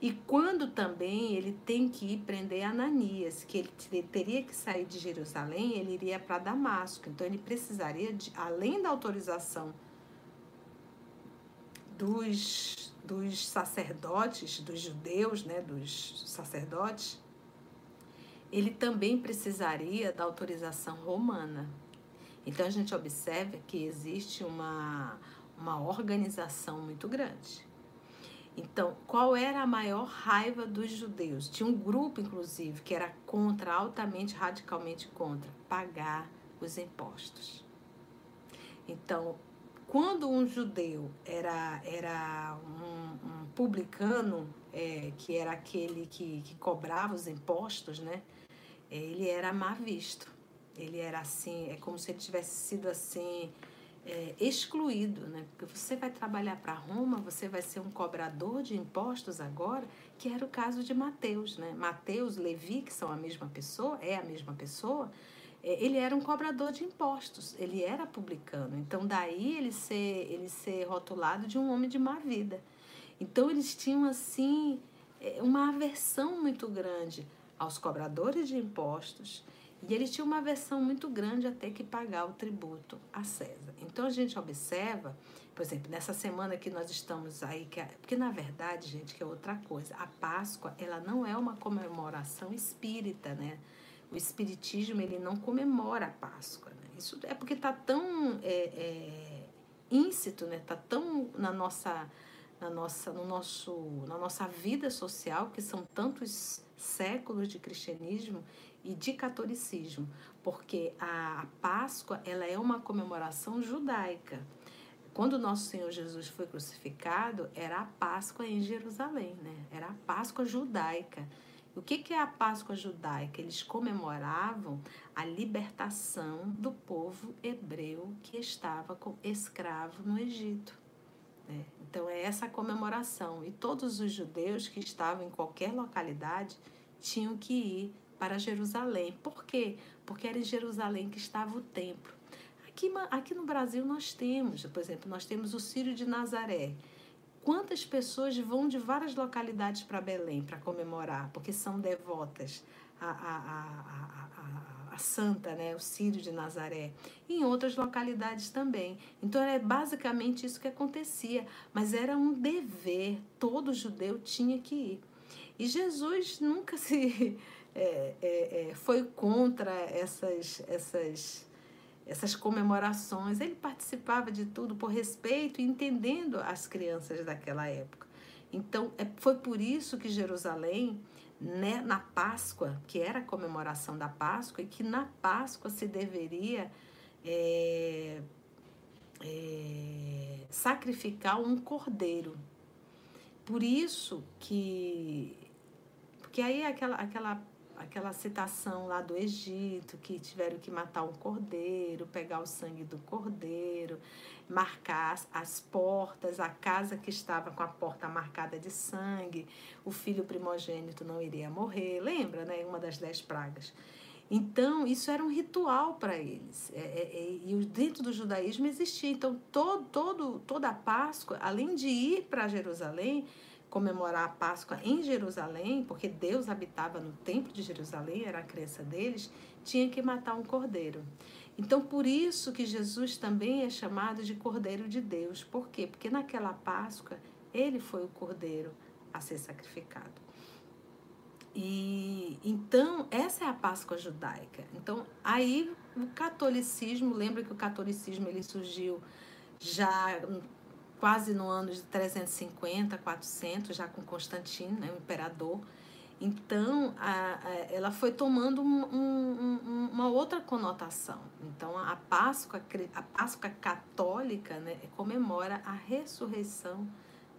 S1: E quando também ele tem que ir prender Ananias, que ele teria que sair de Jerusalém, ele iria para Damasco. Então ele precisaria, de, além da autorização dos, dos sacerdotes, dos judeus, né, dos sacerdotes, ele também precisaria da autorização romana. Então a gente observa que existe uma, uma organização muito grande. Então, qual era a maior raiva dos judeus? Tinha um grupo, inclusive, que era contra, altamente, radicalmente contra, pagar os impostos. Então, quando um judeu era, era um, um publicano, é, que era aquele que, que cobrava os impostos, né? Ele era mal visto. Ele era assim, é como se ele tivesse sido assim é, excluído, né? Porque você vai trabalhar para Roma, você vai ser um cobrador de impostos agora, que era o caso de Mateus, né? Mateus, Levi, que são a mesma pessoa, é a mesma pessoa, é, ele era um cobrador de impostos, ele era publicano. Então daí ele ser ele ser rotulado de um homem de má vida. Então eles tinham assim é, uma aversão muito grande aos cobradores de impostos e ele tinha uma versão muito grande a ter que pagar o tributo a César. Então a gente observa, por exemplo, nessa semana que nós estamos aí, que porque na verdade, gente, que é outra coisa, a Páscoa, ela não é uma comemoração espírita, né? O espiritismo, ele não comemora a Páscoa, né? Isso é porque está tão é, é, íncito, né? Está tão na nossa, na nossa, no nosso, na nossa vida social, que são tantos séculos de cristianismo e de catolicismo, porque a Páscoa ela é uma comemoração judaica. Quando nosso Senhor Jesus foi crucificado, era a Páscoa em Jerusalém, né? Era a Páscoa judaica. O que, que é a Páscoa judaica? Eles comemoravam a libertação do povo hebreu que estava escravo no Egito. Né? Então é essa comemoração. E todos os judeus que estavam em qualquer localidade tinham que ir para Jerusalém. Por quê? Porque era em Jerusalém que estava o templo. Aqui, aqui no Brasil nós temos, por exemplo, nós temos o Círio de Nazaré. Quantas pessoas vão de várias localidades para Belém para comemorar, porque são devotas a, a, a, a, a, Santa, né? o Círio de Nazaré, e em outras localidades também. Então é basicamente isso que acontecia, mas era um dever, todo judeu tinha que ir. E Jesus nunca se é, é, é, foi contra essas, essas, essas comemorações. Ele participava de tudo por respeito e entendendo as crianças daquela época. Então, é, foi por isso que Jerusalém, né, na Páscoa, que era a comemoração da Páscoa, e que na Páscoa se deveria é, é, sacrificar um cordeiro. Por isso que porque aí aquela, aquela, aquela citação lá do Egito, que tiveram que matar um cordeiro, pegar o sangue do cordeiro, marcar as, as portas, a casa que estava com a porta marcada de sangue, o filho primogênito não iria morrer, lembra, né? Uma das dez pragas. Então, isso era um ritual para eles. É, é, é, e dentro do judaísmo existia. Então, todo, todo, toda a Páscoa, além de ir para Jerusalém, comemorar a Páscoa em Jerusalém, porque Deus habitava no templo de Jerusalém, era a crença deles, tinha que matar um cordeiro. Então, por isso que Jesus também é chamado de Cordeiro de Deus. Por quê? Porque naquela Páscoa, ele foi o cordeiro a ser sacrificado. E então essa é a Páscoa judaica. Então aí o catolicismo, lembra que o catolicismo ele surgiu já quase no ano de 350, 400, já com Constantino, né, o imperador. Então, a, a, ela foi tomando um, um, uma outra conotação. Então, a Páscoa, a Páscoa católica né, comemora a ressurreição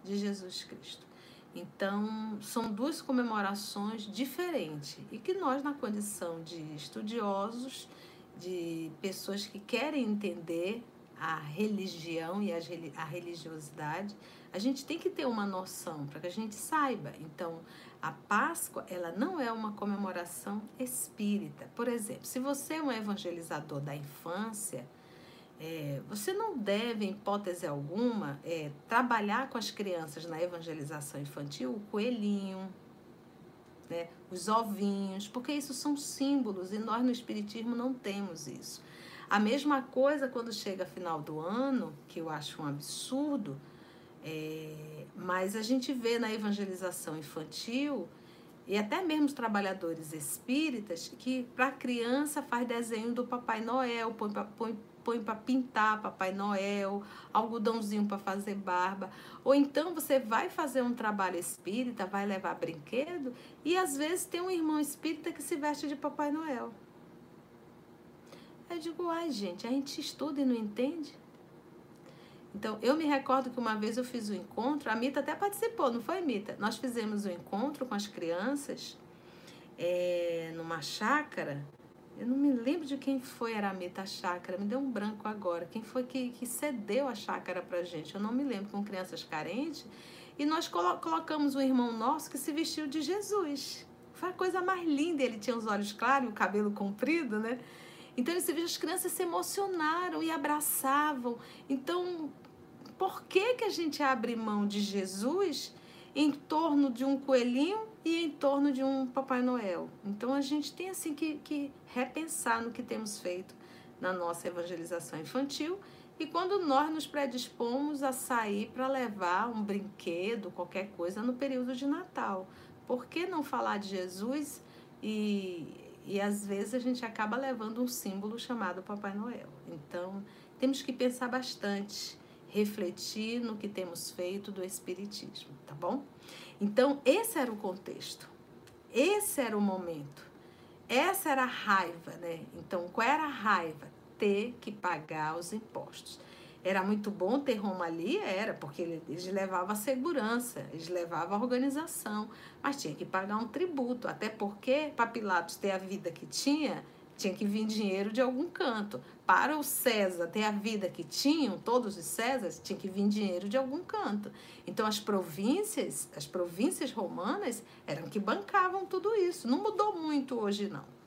S1: de Jesus Cristo. Então, são duas comemorações diferentes e que nós, na condição de estudiosos, de pessoas que querem entender a religião e a religiosidade, a gente tem que ter uma noção para que a gente saiba. Então, a Páscoa, ela não é uma comemoração espírita. Por exemplo, se você é um evangelizador da infância, é, você não deve, em hipótese alguma, é, trabalhar com as crianças na evangelização infantil o coelhinho, né, os ovinhos, porque isso são símbolos e nós no Espiritismo não temos isso. A mesma coisa quando chega final do ano, que eu acho um absurdo, é, mas a gente vê na evangelização infantil e até mesmo os trabalhadores espíritas que para criança faz desenho do Papai Noel, põe, põe põe para pintar Papai Noel, algodãozinho para fazer barba. Ou então você vai fazer um trabalho espírita, vai levar brinquedo e às vezes tem um irmão espírita que se veste de Papai Noel. Eu digo, ai gente, a gente estuda e não entende? Então, eu me recordo que uma vez eu fiz um encontro, a Mita até participou, não foi, Mita? Nós fizemos um encontro com as crianças é, numa chácara eu não me lembro de quem foi a Aramita Chácara, me deu um branco agora. Quem foi que, que cedeu a chácara pra gente? Eu não me lembro, com crianças carentes. E nós colo colocamos um irmão nosso que se vestiu de Jesus. Foi a coisa mais linda. Ele tinha os olhos claros, o cabelo comprido, né? Então as crianças se emocionaram e abraçavam. Então, por que, que a gente abre mão de Jesus em torno de um coelhinho e em torno de um Papai Noel. Então a gente tem assim que, que repensar no que temos feito na nossa evangelização infantil e quando nós nos predispomos a sair para levar um brinquedo, qualquer coisa no período de Natal. Por que não falar de Jesus e, e às vezes a gente acaba levando um símbolo chamado Papai Noel? Então temos que pensar bastante, refletir no que temos feito do Espiritismo, tá bom? Então, esse era o contexto. Esse era o momento. Essa era a raiva, né? Então, qual era a raiva? Ter que pagar os impostos. Era muito bom ter Roma ali? Era, porque eles levavam a segurança, eles levavam a organização, mas tinha que pagar um tributo, até porque, para Pilatos ter a vida que tinha, tinha que vir dinheiro de algum canto. Para o César ter a vida que tinham, todos os Césares, tinha que vir dinheiro de algum canto. Então as províncias, as províncias romanas eram que bancavam tudo isso. Não mudou muito hoje, não.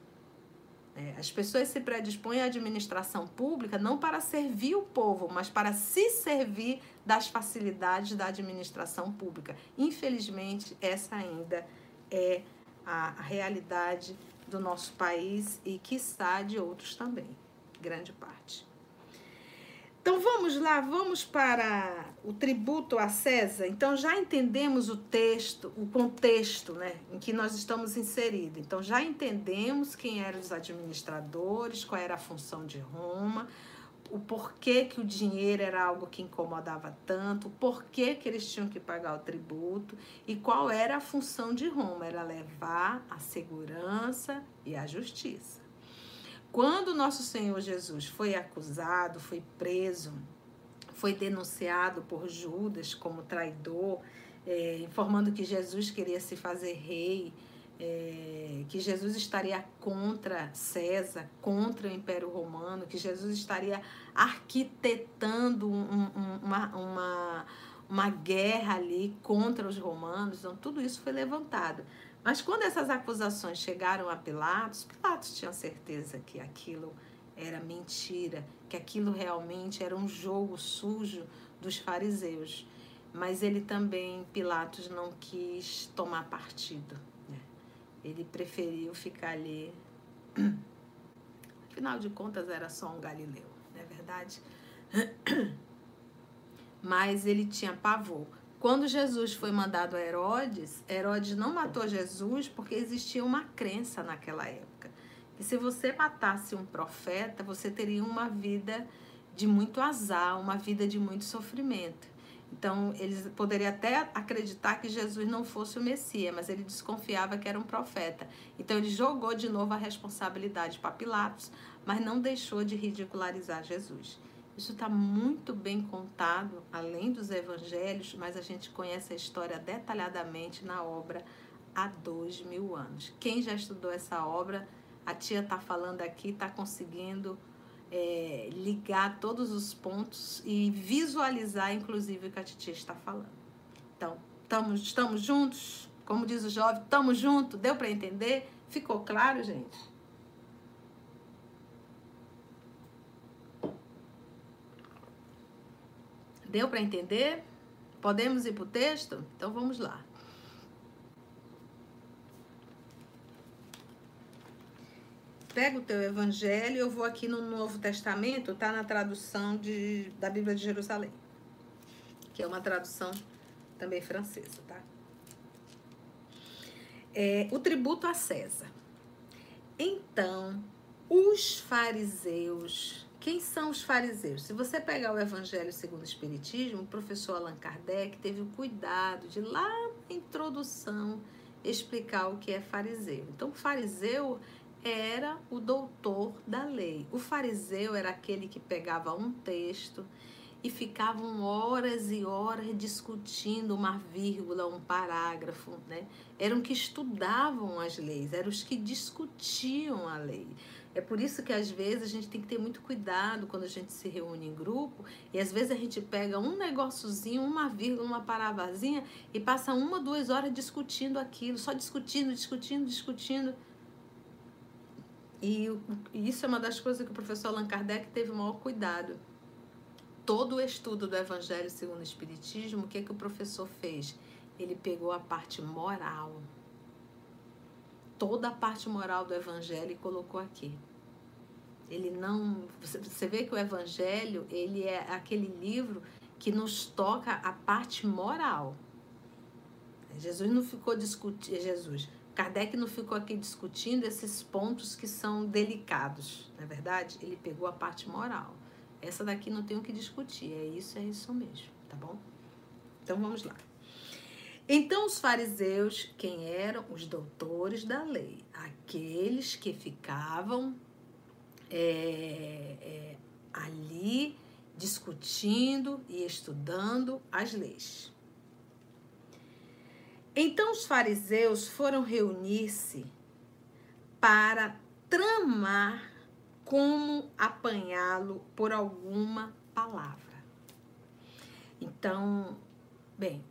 S1: É, as pessoas se predispõem à administração pública não para servir o povo, mas para se servir das facilidades da administração pública. Infelizmente, essa ainda é a realidade do nosso país e, quiçá, de outros também, grande parte. Então vamos lá, vamos para o tributo a César. Então já entendemos o texto, o contexto né, em que nós estamos inseridos. Então já entendemos quem eram os administradores, qual era a função de Roma, o porquê que o dinheiro era algo que incomodava tanto, o porquê que eles tinham que pagar o tributo e qual era a função de Roma, era levar a segurança e a justiça. Quando nosso Senhor Jesus foi acusado, foi preso, foi denunciado por Judas como traidor, é, informando que Jesus queria se fazer rei, é, que Jesus estaria contra César, contra o Império Romano, que Jesus estaria arquitetando um, um, uma, uma, uma guerra ali contra os romanos. Então, tudo isso foi levantado. Mas quando essas acusações chegaram a Pilatos, Pilatos tinha certeza que aquilo era mentira, que aquilo realmente era um jogo sujo dos fariseus. Mas ele também, Pilatos, não quis tomar partido. Né? Ele preferiu ficar ali. Afinal de contas, era só um galileu, não é verdade? Mas ele tinha pavor. Quando Jesus foi mandado a Herodes, Herodes não matou Jesus porque existia uma crença naquela época. Que se você matasse um profeta, você teria uma vida de muito azar, uma vida de muito sofrimento. Então, eles poderiam até acreditar que Jesus não fosse o Messias, mas ele desconfiava que era um profeta. Então, ele jogou de novo a responsabilidade para Pilatos, mas não deixou de ridicularizar Jesus. Isso está muito bem contado, além dos evangelhos, mas a gente conhece a história detalhadamente na obra há dois mil anos. Quem já estudou essa obra, a tia está falando aqui, está conseguindo é, ligar todos os pontos e visualizar, inclusive, o que a titia está falando. Então, tamo, estamos juntos? Como diz o jovem, estamos juntos? Deu para entender? Ficou claro, gente? Deu para entender? Podemos ir para o texto? Então vamos lá. pega o teu evangelho, eu vou aqui no Novo Testamento, tá na tradução de, da Bíblia de Jerusalém, que é uma tradução também francesa, tá? É, o tributo a César. Então, os fariseus, quem são os fariseus? Se você pegar o Evangelho segundo o Espiritismo, o professor Allan Kardec teve o cuidado de lá na introdução explicar o que é fariseu. Então, o fariseu era o doutor da lei. O fariseu era aquele que pegava um texto e ficavam horas e horas discutindo uma vírgula, um parágrafo, né? Eram que estudavam as leis, eram os que discutiam a lei. É por isso que às vezes a gente tem que ter muito cuidado quando a gente se reúne em grupo e às vezes a gente pega um negóciozinho, uma vírgula, uma parávazinha e passa uma, duas horas discutindo aquilo, só discutindo, discutindo, discutindo. E, isso é uma das coisas que o professor Allan Kardec teve o maior cuidado. Todo o estudo do Evangelho segundo o Espiritismo, o que, é que o professor fez? Ele pegou a parte moral. Toda a parte moral do Evangelho e colocou aqui. Ele não. Você vê que o Evangelho ele é aquele livro que nos toca a parte moral. Jesus não ficou discutindo. Jesus Kardec não ficou aqui discutindo esses pontos que são delicados, não é verdade? Ele pegou a parte moral. Essa daqui não tem o que discutir, é isso, é isso mesmo, tá bom? Então vamos lá. Então os fariseus, quem eram? Os doutores da lei, aqueles que ficavam é, é, ali discutindo e estudando as leis. Então os fariseus foram reunir-se para tramar como apanhá-lo por alguma palavra. Então, bem,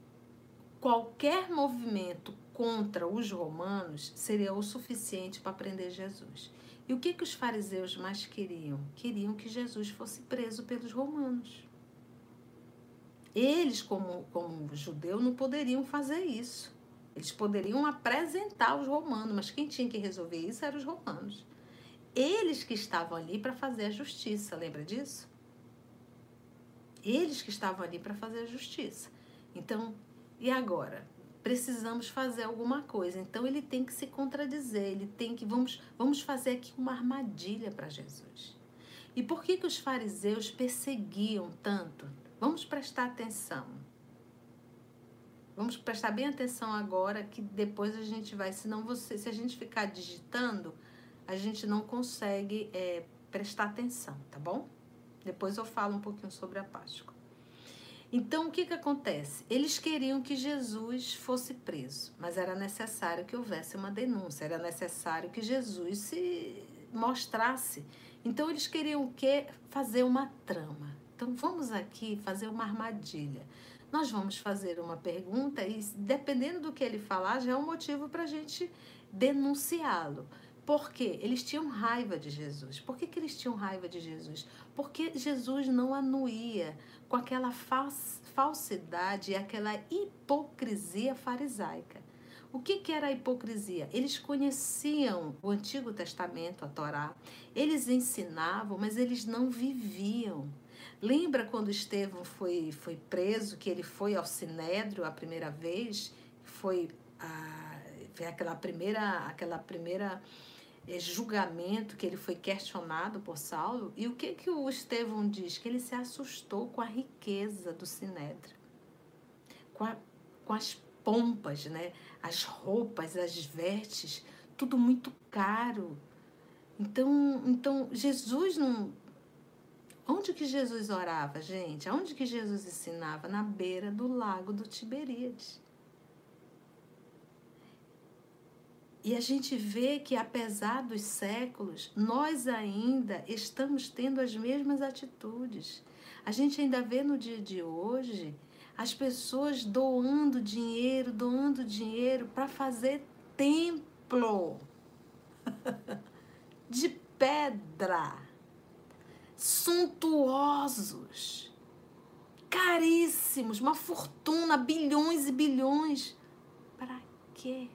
S1: qualquer movimento contra os romanos seria o suficiente para prender Jesus. E o que, que os fariseus mais queriam? Queriam que Jesus fosse preso pelos romanos. Eles, como, como judeu, não poderiam fazer isso. Eles poderiam apresentar os romanos, mas quem tinha que resolver isso eram os romanos. Eles que estavam ali para fazer a justiça, lembra disso? Eles que estavam ali para fazer a justiça. Então, e agora? Precisamos fazer alguma coisa. Então ele tem que se contradizer, ele tem que vamos vamos fazer aqui uma armadilha para Jesus. E por que que os fariseus perseguiam tanto? Vamos prestar atenção. Vamos prestar bem atenção agora que depois a gente vai, senão você, se a gente ficar digitando, a gente não consegue é, prestar atenção, tá bom? Depois eu falo um pouquinho sobre a Páscoa. Então, o que, que acontece? Eles queriam que Jesus fosse preso, mas era necessário que houvesse uma denúncia, era necessário que Jesus se mostrasse. Então, eles queriam o quê? Fazer uma trama. Então, vamos aqui fazer uma armadilha. Nós vamos fazer uma pergunta e, dependendo do que ele falar, já é um motivo para a gente denunciá-lo. Por quê? Eles tinham raiva de Jesus. Por que, que eles tinham raiva de Jesus? Porque Jesus não anuía com aquela falsidade e aquela hipocrisia farisaica. O que, que era a hipocrisia? Eles conheciam o Antigo Testamento, a Torá, eles ensinavam, mas eles não viviam. Lembra quando Estevão foi, foi preso, que ele foi ao Sinédrio a primeira vez? Foi, a, foi aquela primeira, aquela primeira julgamento que ele foi questionado por Saulo. E o que, que o Estevão diz? Que ele se assustou com a riqueza do Sinédrio, com, a, com as pompas, né? as roupas, as vestes, tudo muito caro. Então, então Jesus não. Onde que Jesus orava, gente? Onde que Jesus ensinava? Na beira do lago do Tiberíades. E a gente vê que, apesar dos séculos, nós ainda estamos tendo as mesmas atitudes. A gente ainda vê no dia de hoje as pessoas doando dinheiro, doando dinheiro para fazer templo de pedra, suntuosos, caríssimos, uma fortuna, bilhões e bilhões. Para quê?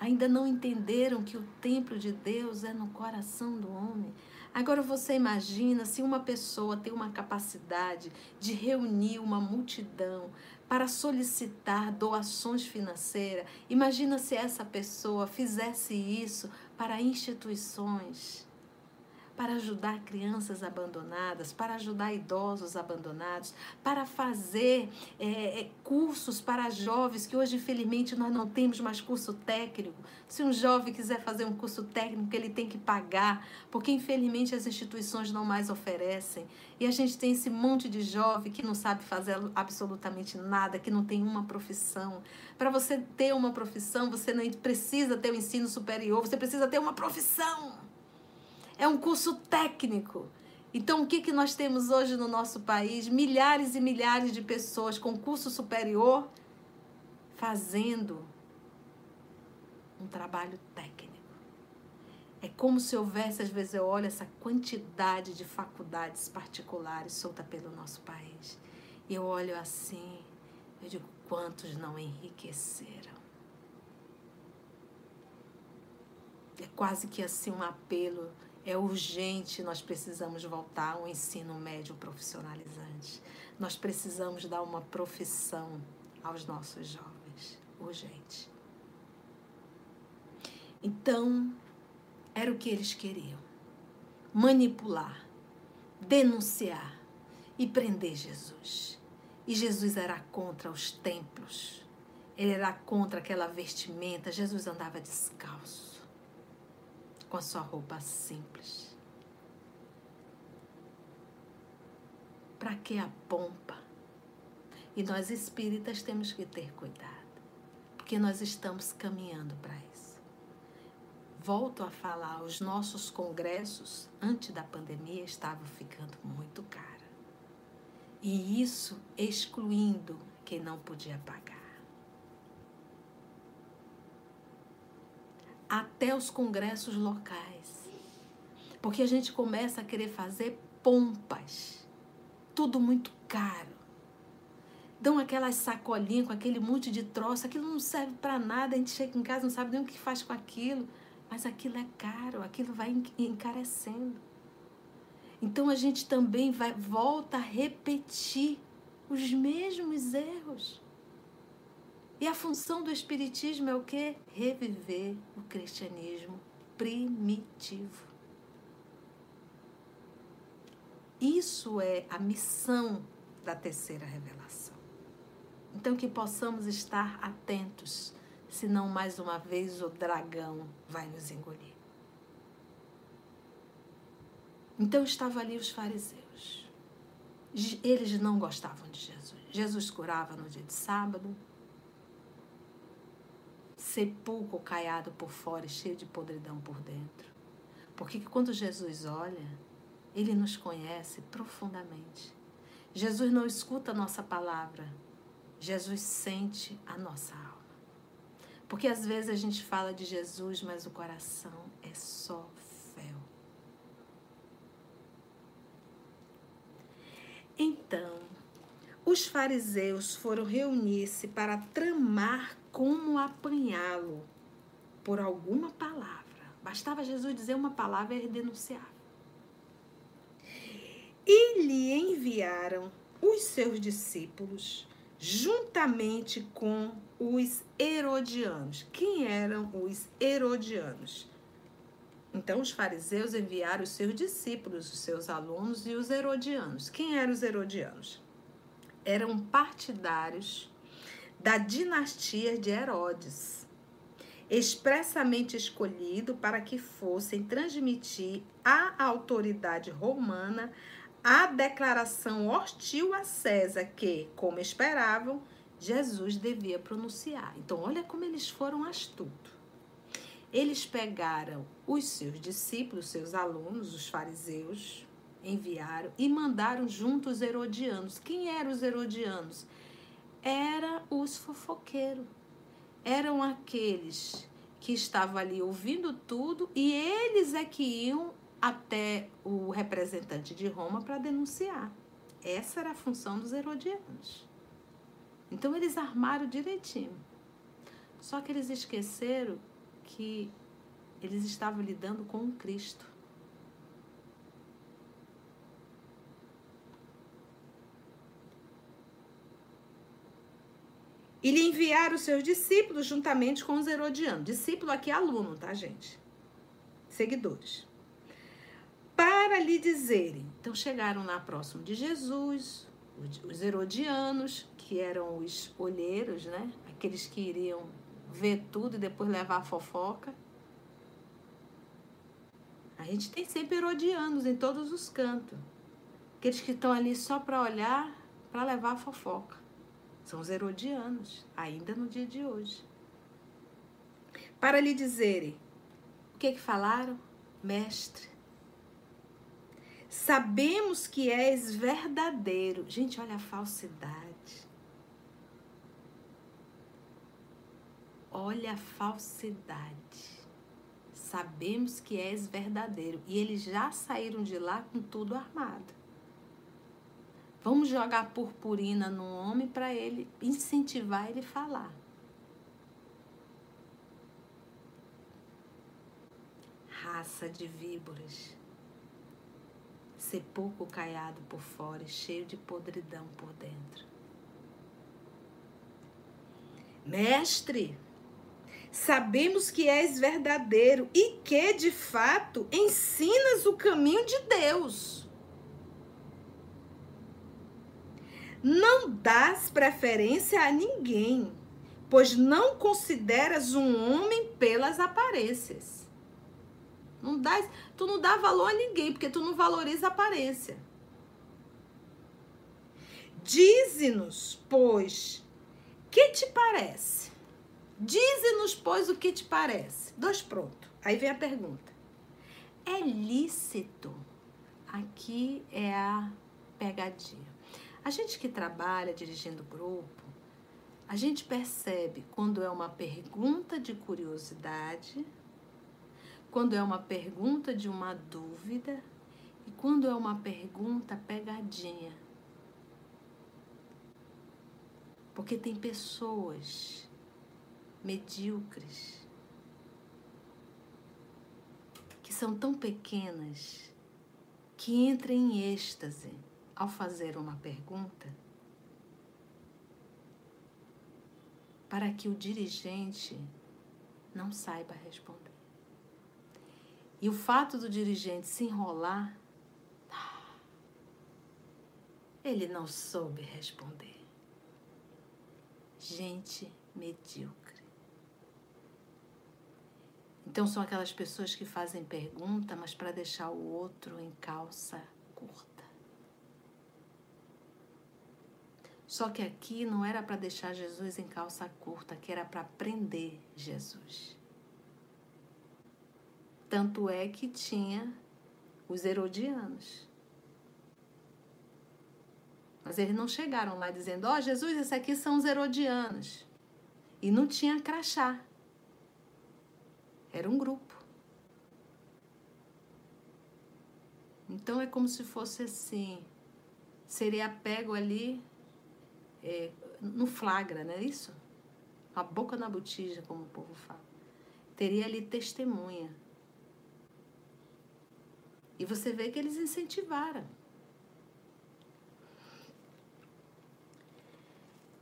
S1: Ainda não entenderam que o templo de Deus é no coração do homem. Agora você imagina se uma pessoa tem uma capacidade de reunir uma multidão para solicitar doações financeiras. Imagina se essa pessoa fizesse isso para instituições para ajudar crianças abandonadas, para ajudar idosos abandonados, para fazer é, é, cursos para jovens, que hoje, infelizmente, nós não temos mais curso técnico. Se um jovem quiser fazer um curso técnico, ele tem que pagar, porque, infelizmente, as instituições não mais oferecem. E a gente tem esse monte de jovem que não sabe fazer absolutamente nada, que não tem uma profissão. Para você ter uma profissão, você não precisa ter o um ensino superior, você precisa ter uma profissão é um curso técnico. Então, o que, que nós temos hoje no nosso país? Milhares e milhares de pessoas com curso superior fazendo um trabalho técnico. É como se houvesse, às vezes eu olho essa quantidade de faculdades particulares solta pelo nosso país. E eu olho assim, eu digo, quantos não enriqueceram? É quase que assim um apelo é urgente, nós precisamos voltar ao ensino médio profissionalizante. Nós precisamos dar uma profissão aos nossos jovens. Urgente. Então, era o que eles queriam: manipular, denunciar e prender Jesus. E Jesus era contra os templos, ele era contra aquela vestimenta. Jesus andava descalço com a sua roupa simples. Para que a pompa? E nós espíritas temos que ter cuidado, porque nós estamos caminhando para isso. Volto a falar, os nossos congressos antes da pandemia estavam ficando muito caros. E isso excluindo quem não podia pagar. Até os congressos locais. Porque a gente começa a querer fazer pompas, tudo muito caro. Dão aquelas sacolinhas com aquele monte de troço, aquilo não serve para nada, a gente chega em casa não sabe nem o que faz com aquilo, mas aquilo é caro, aquilo vai encarecendo. Então a gente também vai volta a repetir os mesmos erros. E a função do Espiritismo é o que? Reviver o cristianismo primitivo. Isso é a missão da terceira revelação. Então, que possamos estar atentos, senão mais uma vez o dragão vai nos engolir. Então, estavam ali os fariseus. Eles não gostavam de Jesus Jesus curava no dia de sábado. Sepulcro caiado por fora e cheio de podridão por dentro. Porque quando Jesus olha, ele nos conhece profundamente. Jesus não escuta a nossa palavra, Jesus sente a nossa alma. Porque às vezes a gente fala de Jesus, mas o coração é só fel. Então, os fariseus foram reunir-se para tramar como apanhá-lo por alguma palavra. Bastava Jesus dizer uma palavra e ele denunciava. E lhe enviaram os seus discípulos juntamente com os herodianos. Quem eram os herodianos? Então, os fariseus enviaram os seus discípulos, os seus alunos e os herodianos. Quem eram os herodianos? Eram partidários da dinastia de Herodes, expressamente escolhido para que fossem transmitir à autoridade romana a declaração hostil a César que, como esperavam, Jesus devia pronunciar. Então, olha como eles foram astutos. Eles pegaram os seus discípulos, seus alunos, os fariseus, enviaram e mandaram junto os herodianos. Quem eram os herodianos? Eram os fofoqueiros. Eram aqueles que estavam ali ouvindo tudo e eles é que iam até o representante de Roma para denunciar. Essa era a função dos herodianos. Então eles armaram direitinho. Só que eles esqueceram que eles estavam lidando com um Cristo. E lhe enviaram os seus discípulos juntamente com os herodianos. Discípulo aqui é aluno, tá, gente? Seguidores para lhe dizerem. Então chegaram lá próximo de Jesus, os herodianos, que eram os olheiros, né? Aqueles que iriam ver tudo e depois levar a fofoca. A gente tem sempre herodianos em todos os cantos. Aqueles que estão ali só para olhar, para levar a fofoca. São os herodianos, ainda no dia de hoje. Para lhe dizerem, o que que falaram? Mestre, Sabemos que és verdadeiro. Gente, olha a falsidade. Olha a falsidade. Sabemos que és verdadeiro. E eles já saíram de lá com tudo armado. Vamos jogar purpurina no homem para ele incentivar ele a falar. Raça de víboras sepulcro caiado por fora e cheio de podridão por dentro. Mestre, sabemos que és verdadeiro e que, de fato, ensinas o caminho de Deus. Não dás preferência a ninguém, pois não consideras um homem pelas aparências. Não dá, tu não dá valor a ninguém, porque tu não valoriza a aparência. Dize-nos, pois, que te parece? Dize-nos, pois, o que te parece. Dois pronto. Aí vem a pergunta. É lícito? Aqui é a pegadinha. A gente que trabalha dirigindo grupo, a gente percebe quando é uma pergunta de curiosidade quando é uma pergunta de uma dúvida e quando é uma pergunta pegadinha. Porque tem pessoas medíocres que são tão pequenas que entram em êxtase ao fazer uma pergunta para que o dirigente não saiba responder. E o fato do dirigente se enrolar, ele não soube responder. Gente medíocre. Então são aquelas pessoas que fazem pergunta, mas para deixar o outro em calça curta. Só que aqui não era para deixar Jesus em calça curta, que era para prender Jesus. Tanto é que tinha os herodianos. Mas eles não chegaram lá dizendo: Ó, oh, Jesus, esses aqui são os herodianos. E não tinha crachá. Era um grupo. Então é como se fosse assim: seria pego ali é, no flagra, não é isso? A boca na botija, como o povo fala. Teria ali testemunha. E você vê que eles incentivaram.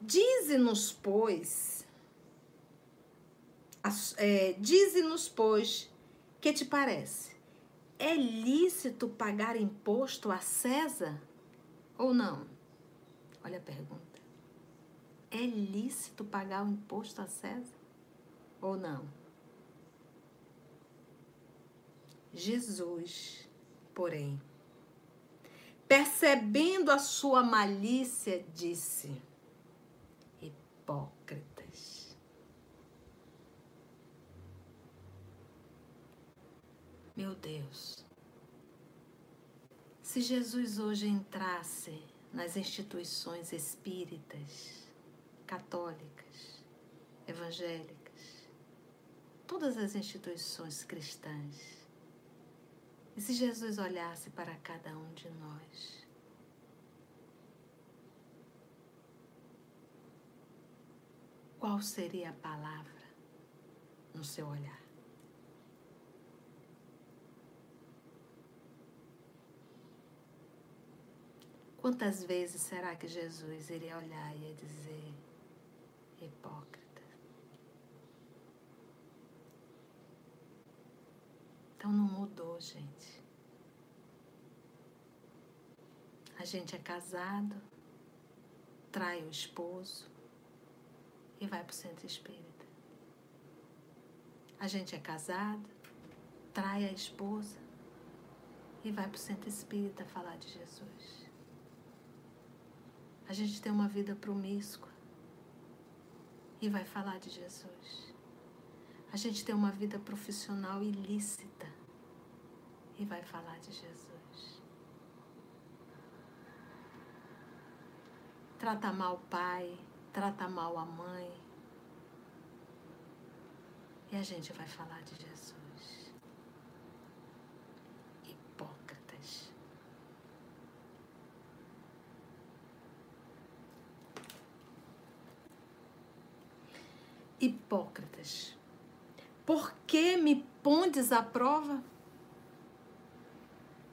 S1: Dize-nos, pois, é, dize-nos, pois, que te parece? É lícito pagar imposto a César ou não? Olha a pergunta. É lícito pagar o imposto a César ou não? Jesus, porém, percebendo a sua malícia, disse: Hipócritas. Meu Deus, se Jesus hoje entrasse nas instituições espíritas, católicas, evangélicas, todas as instituições cristãs. E se Jesus olhasse para cada um de nós, qual seria a palavra no seu olhar? Quantas vezes será que Jesus iria olhar e ia dizer: hipócrita. Então não mudou, gente. A gente é casado, trai o esposo e vai para o centro espírita. A gente é casado, trai a esposa e vai para o centro espírita falar de Jesus. A gente tem uma vida promíscua e vai falar de Jesus. A gente tem uma vida profissional ilícita e vai falar de Jesus. Trata mal o pai, trata mal a mãe. E a gente vai falar de Jesus. Hipócritas. Hipócritas. Por que me pondes à prova?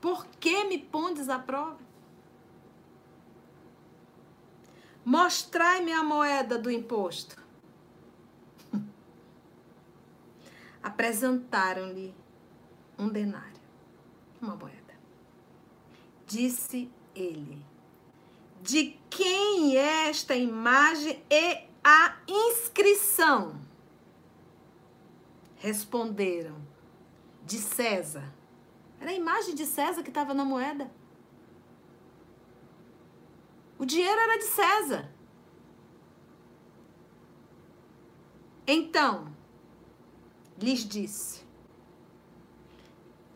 S1: Por que me pondes à prova? Mostrai-me a moeda do imposto. Apresentaram-lhe um denário, uma moeda. Disse ele: De quem é esta imagem e a inscrição? Responderam: De César. Era a imagem de César que estava na moeda. O dinheiro era de César. Então, lhes disse,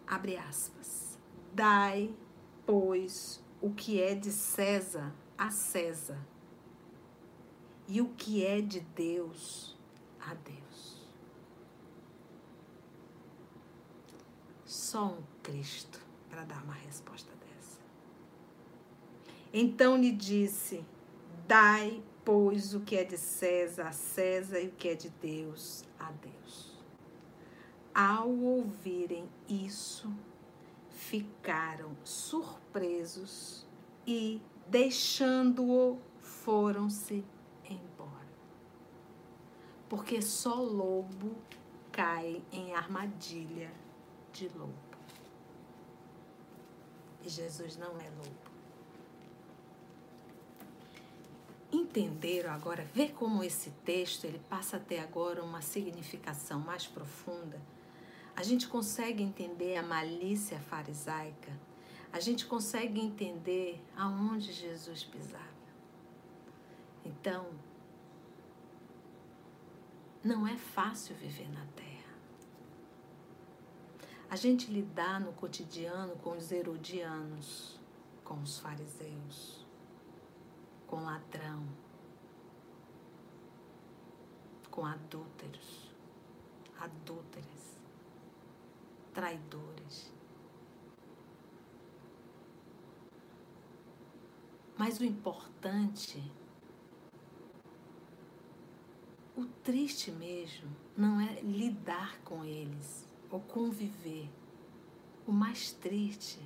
S1: abre aspas, dai, pois, o que é de César a César e o que é de Deus a Deus. Só um Cristo para dar uma resposta dessa. Então lhe disse: Dai, pois, o que é de César a César e o que é de Deus a Deus. Ao ouvirem isso, ficaram surpresos e, deixando-o, foram-se porque só lobo cai em armadilha de lobo. E Jesus não é lobo. Entenderam agora, ver como esse texto ele passa a ter agora uma significação mais profunda. A gente consegue entender a malícia farisaica. A gente consegue entender aonde Jesus pisava. Então, não é fácil viver na terra. A gente lidar no cotidiano com os herodianos, com os fariseus, com ladrão, com adúlteros, adúlteras, traidores. Mas o importante, o triste mesmo, não é lidar com eles ou conviver. O mais triste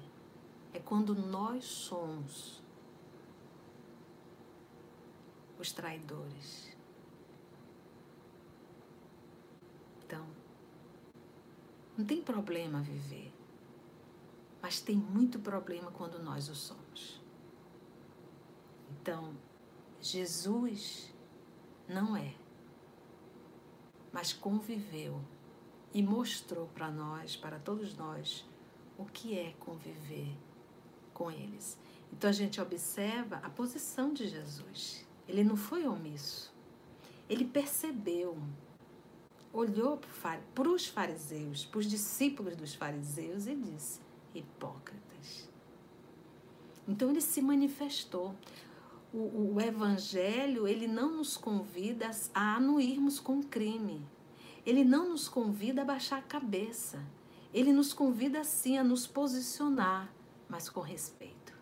S1: é quando nós somos os traidores. Então, não tem problema viver, mas tem muito problema quando nós o somos. Então, Jesus não é, mas conviveu e mostrou para nós, para todos nós, o que é conviver com eles. Então a gente observa a posição de Jesus. Ele não foi omisso. Ele percebeu, olhou para os fariseus, para os discípulos dos fariseus e disse: hipócritas. Então ele se manifestou. O, o, evangelho ele não nos convida a anuirmos com crime, ele não nos convida a baixar a cabeça. Ele nos convida sim a nos posicionar, mas com respeito.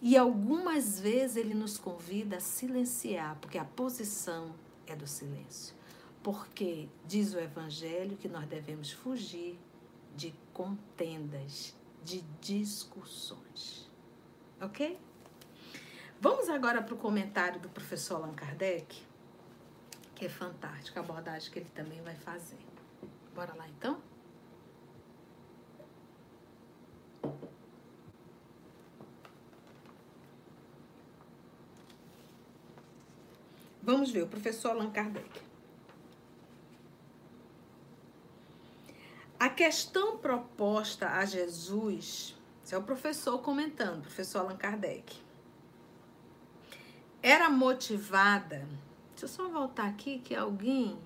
S1: E algumas vezes ele nos convida a silenciar, porque a posição é do silêncio. Porque diz o Evangelho que nós devemos fugir de contendas, de discussões. Ok? Vamos agora para o comentário do professor Allan Kardec que é fantástico, a abordagem que ele também vai fazer. Bora lá então? Vamos ver, o professor Allan Kardec. A questão proposta a Jesus, é o professor comentando, professor Allan Kardec, era motivada Deixa eu só voltar aqui que alguém.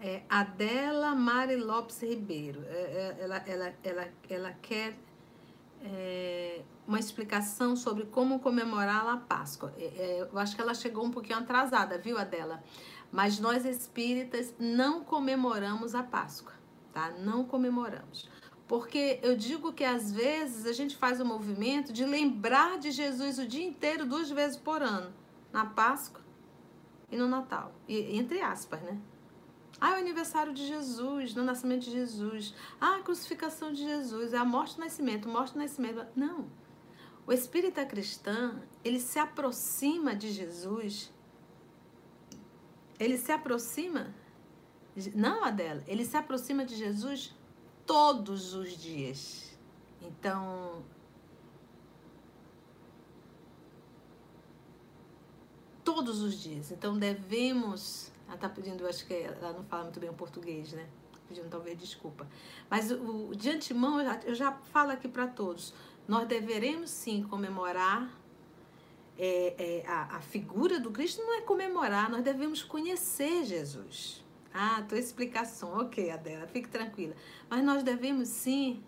S1: É Adela Mari Lopes Ribeiro. É, é, ela, ela, ela, ela quer é, uma explicação sobre como comemorar a Páscoa. É, é, eu acho que ela chegou um pouquinho atrasada, viu, Adela? Mas nós espíritas não comemoramos a Páscoa tá? Não comemoramos. Porque eu digo que às vezes a gente faz o movimento de lembrar de Jesus o dia inteiro, duas vezes por ano, na Páscoa e no Natal. E, entre aspas, né? Ah, é o aniversário de Jesus, no nascimento de Jesus. Ah, a crucificação de Jesus, é a morte e nascimento, morte e nascimento. Não. O espírita cristã, ele se aproxima de Jesus. Ele se aproxima não, Adela, ele se aproxima de Jesus todos os dias. Então, todos os dias. Então devemos. Ela está pedindo, acho que ela não fala muito bem o português, né? Pedindo talvez desculpa. Mas o, de antemão eu já, eu já falo aqui para todos. Nós deveremos sim comemorar é, é, a, a figura do Cristo, não é comemorar, nós devemos conhecer Jesus. Ah, tua explicação. Ok, Adela, fique tranquila. Mas nós devemos sim.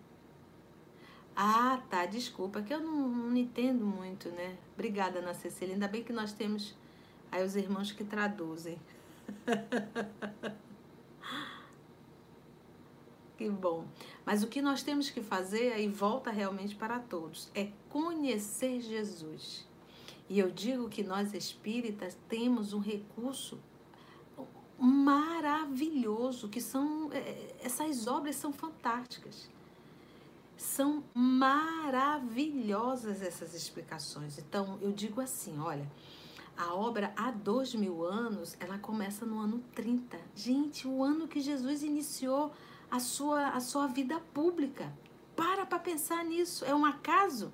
S1: Ah, tá, desculpa, que eu não, não entendo muito, né? Obrigada, Ana Cecília. Ainda bem que nós temos aí os irmãos que traduzem. que bom. Mas o que nós temos que fazer, aí volta realmente para todos, é conhecer Jesus. E eu digo que nós espíritas temos um recurso maravilhoso, que são é, essas obras são fantásticas. São maravilhosas essas explicações. Então, eu digo assim, olha, a obra há dois mil anos, ela começa no ano 30. Gente, o ano que Jesus iniciou a sua, a sua vida pública. Para para pensar nisso. É um acaso?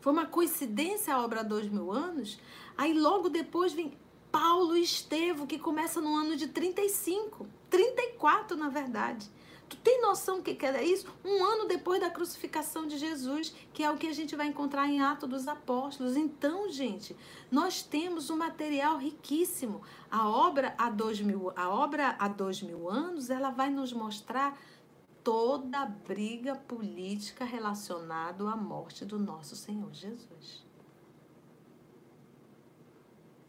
S1: Foi uma coincidência a obra há dois mil anos? Aí logo depois vem Paulo e Estevão, que começa no ano de 35, 34 na verdade. Tu tem noção do que é isso? Um ano depois da crucificação de Jesus, que é o que a gente vai encontrar em Atos dos Apóstolos. Então, gente, nós temos um material riquíssimo. A obra há dois mil, a obra há dois mil anos, ela vai nos mostrar toda a briga política relacionada à morte do nosso Senhor Jesus.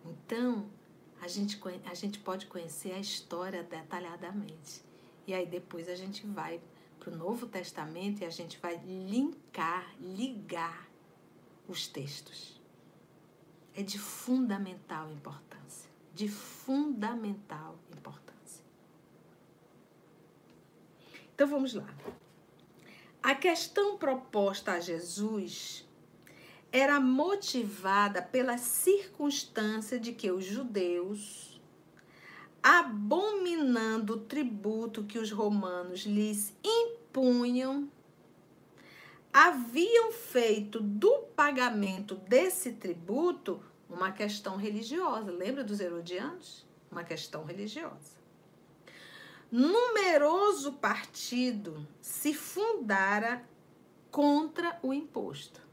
S1: Então, a gente, a gente pode conhecer a história detalhadamente. E aí depois a gente vai para o Novo Testamento e a gente vai linkar, ligar os textos. É de fundamental importância. De fundamental importância. Então vamos lá. A questão proposta a Jesus era motivada pela circunstância de que os judeus, abominando o tributo que os romanos lhes impunham, haviam feito do pagamento desse tributo uma questão religiosa. Lembra dos herodianos? Uma questão religiosa. Numeroso partido se fundara contra o imposto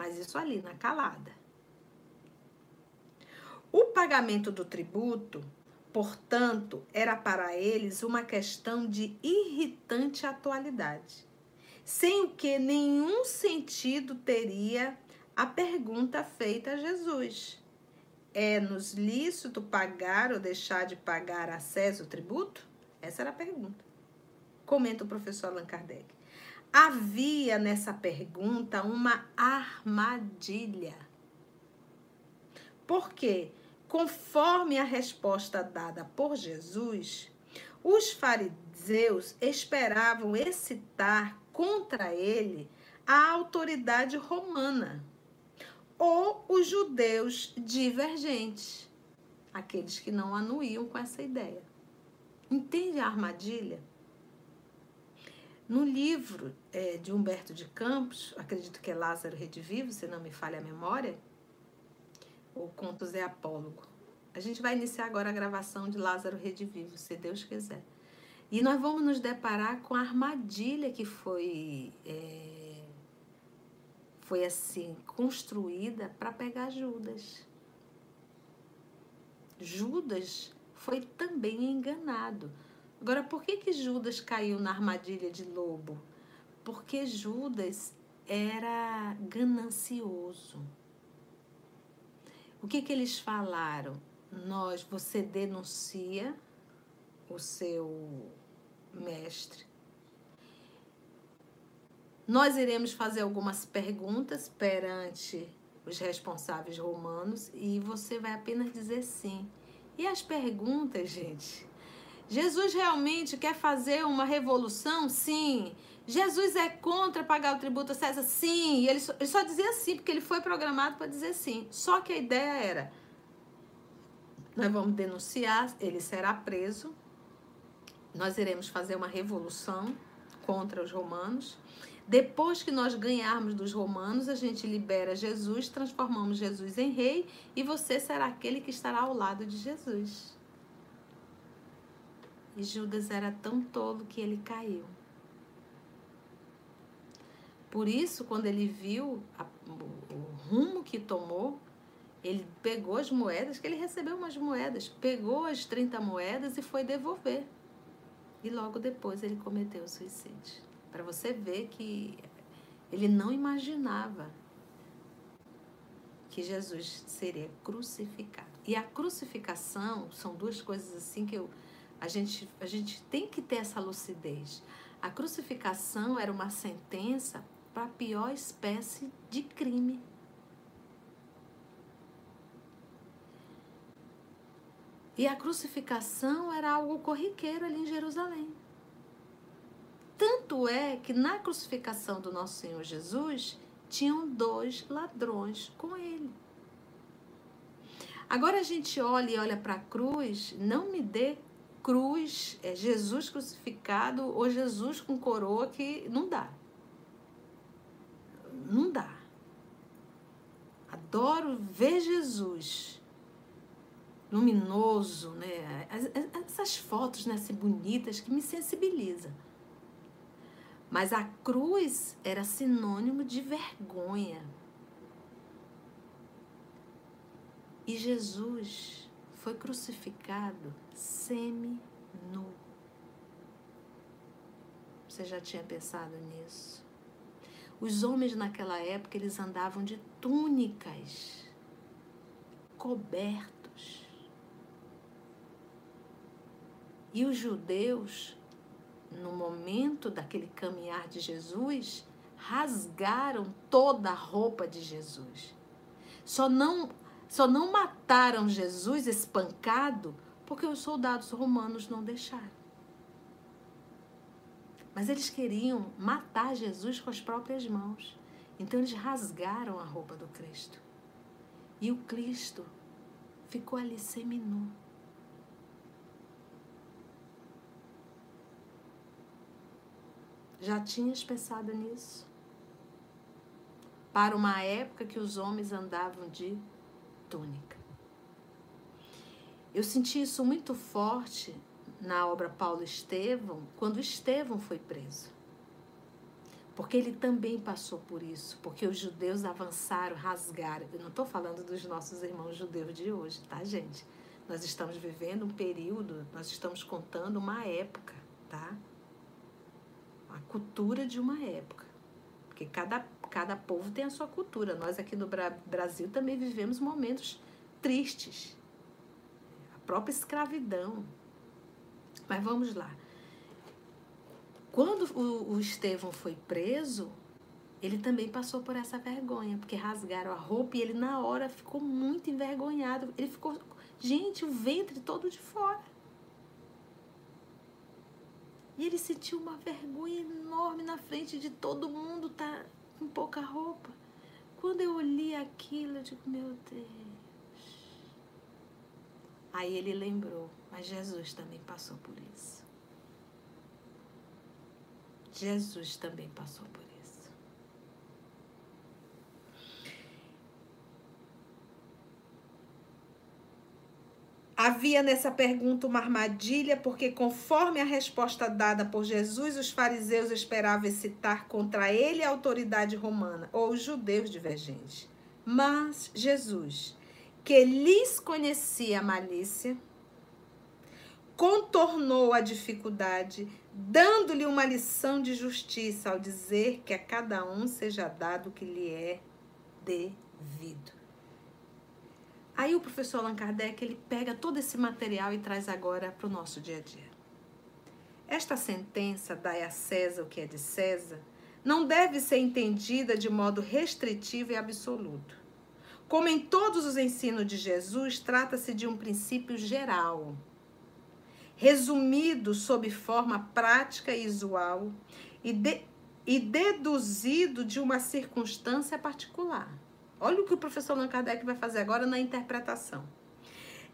S1: mas isso ali na calada. O pagamento do tributo, portanto, era para eles uma questão de irritante atualidade, sem o que nenhum sentido teria a pergunta feita a Jesus. É-nos lícito pagar ou deixar de pagar a César o tributo? Essa era a pergunta. Comenta o professor Allan Kardec. Havia nessa pergunta uma armadilha. Porque, conforme a resposta dada por Jesus, os fariseus esperavam excitar contra ele a autoridade romana ou os judeus divergentes, aqueles que não anuíam com essa ideia. Entende a armadilha? No livro é, de Humberto de Campos, acredito que é Lázaro Redivivo, se não me falha a memória, ou Contos é Apólogo. A gente vai iniciar agora a gravação de Lázaro Redivivo, se Deus quiser. E nós vamos nos deparar com a armadilha que foi, é, foi assim, construída para pegar Judas. Judas foi também enganado. Agora, por que, que Judas caiu na armadilha de lobo? Porque Judas era ganancioso. O que, que eles falaram? Nós, você denuncia o seu mestre. Nós iremos fazer algumas perguntas perante os responsáveis romanos e você vai apenas dizer sim. E as perguntas, gente, Jesus realmente quer fazer uma revolução? Sim. Jesus é contra pagar o tributo a César? Sim. Ele só, ele só dizia sim, porque ele foi programado para dizer sim. Só que a ideia era: nós vamos denunciar, ele será preso, nós iremos fazer uma revolução contra os romanos. Depois que nós ganharmos dos romanos, a gente libera Jesus, transformamos Jesus em rei e você será aquele que estará ao lado de Jesus. E Judas era tão tolo que ele caiu. Por isso, quando ele viu a, o, o rumo que tomou, ele pegou as moedas, que ele recebeu umas moedas, pegou as 30 moedas e foi devolver. E logo depois ele cometeu o suicídio. Para você ver que ele não imaginava que Jesus seria crucificado. E a crucificação são duas coisas assim que eu a gente, a gente tem que ter essa lucidez. A crucificação era uma sentença para a pior espécie de crime. E a crucificação era algo corriqueiro ali em Jerusalém. Tanto é que na crucificação do nosso Senhor Jesus tinham dois ladrões com ele. Agora a gente olha e olha para a cruz, não me dê cruz, é Jesus crucificado ou Jesus com coroa que não dá. Não dá. Adoro ver Jesus luminoso, né? Essas fotos né, assim, bonitas que me sensibilizam. Mas a cruz era sinônimo de vergonha. E Jesus foi crucificado semi-nu. Você já tinha pensado nisso? Os homens naquela época eles andavam de túnicas, cobertos. E os judeus, no momento daquele caminhar de Jesus, rasgaram toda a roupa de Jesus. Só não, só não mataram Jesus espancado porque os soldados romanos não deixaram. Mas eles queriam matar Jesus com as próprias mãos. Então eles rasgaram a roupa do Cristo. E o Cristo ficou ali seminu. Já tinhas pensado nisso? Para uma época que os homens andavam de túnica. Eu senti isso muito forte na obra Paulo Estevão, quando Estevão foi preso. Porque ele também passou por isso, porque os judeus avançaram, rasgaram. Eu não estou falando dos nossos irmãos judeus de hoje, tá, gente? Nós estamos vivendo um período, nós estamos contando uma época, tá? A cultura de uma época. Porque cada, cada povo tem a sua cultura. Nós aqui no Brasil também vivemos momentos tristes. A própria escravidão, mas vamos lá. Quando o, o Estevão foi preso, ele também passou por essa vergonha, porque rasgaram a roupa e ele na hora ficou muito envergonhado. Ele ficou, gente, o ventre todo de fora. E ele sentiu uma vergonha enorme na frente de todo mundo, tá com pouca roupa. Quando eu olhei aquilo, eu digo, meu Deus. Aí ele lembrou mas Jesus também passou por isso. Jesus também passou por isso. Havia nessa pergunta uma armadilha, porque, conforme a resposta dada por Jesus, os fariseus esperavam excitar contra ele a autoridade romana ou os judeus divergentes. Mas Jesus, que lhes conhecia a malícia, contornou a dificuldade, dando-lhe uma lição de justiça ao dizer que a cada um seja dado o que lhe é devido. Aí o professor Allan Kardec ele pega todo esse material e traz agora para o nosso dia a dia. Esta sentença, dai a César o que é de César, não deve ser entendida de modo restritivo e absoluto. Como em todos os ensinos de Jesus, trata-se de um princípio geral resumido sob forma prática e usual e, de, e deduzido de uma circunstância particular. Olha o que o professor Allan Kardec vai fazer agora na interpretação.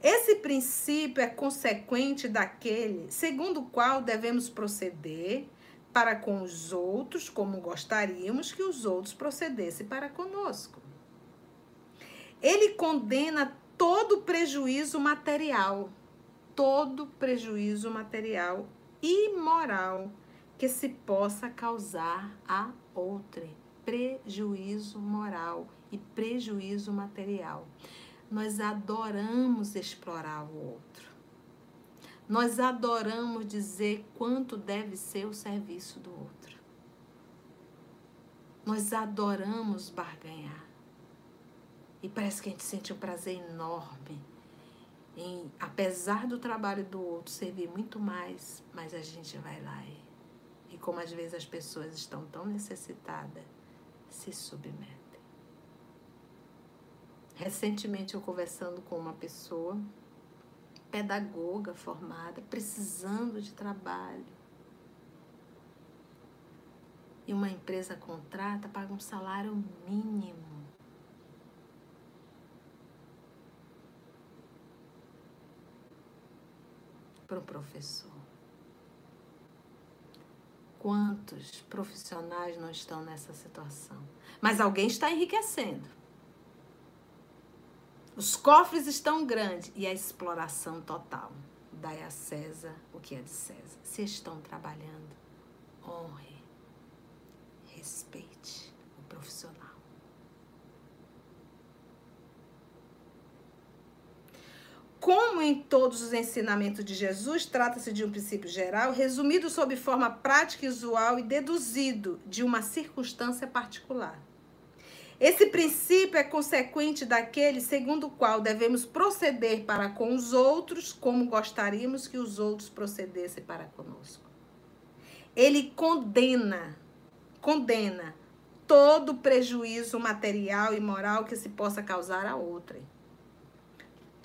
S1: Esse princípio é consequente daquele segundo o qual devemos proceder para com os outros como gostaríamos que os outros procedessem para conosco. Ele condena todo prejuízo material todo prejuízo material e moral que se possa causar a outrem. Prejuízo moral e prejuízo material. Nós adoramos explorar o outro. Nós adoramos dizer quanto deve ser o serviço do outro. Nós adoramos barganhar. E parece que a gente sente um prazer enorme em, apesar do trabalho do outro servir muito mais, mas a gente vai lá e, e como às vezes as pessoas estão tão necessitadas, se submetem. Recentemente eu conversando com uma pessoa, pedagoga formada, precisando de trabalho. E uma empresa contrata, paga um salário mínimo para o professor. Quantos profissionais não estão nessa situação? Mas alguém está enriquecendo. Os cofres estão grandes e a exploração total. Dai a César o que é de César. Se estão trabalhando, honre, respeite o profissional. Como em todos os ensinamentos de Jesus, trata-se de um princípio geral, resumido sob forma prática e usual e deduzido de uma circunstância particular. Esse princípio é consequente daquele segundo o qual devemos proceder para com os outros como gostaríamos que os outros procedessem para conosco. Ele condena, condena todo prejuízo material e moral que se possa causar a outrem.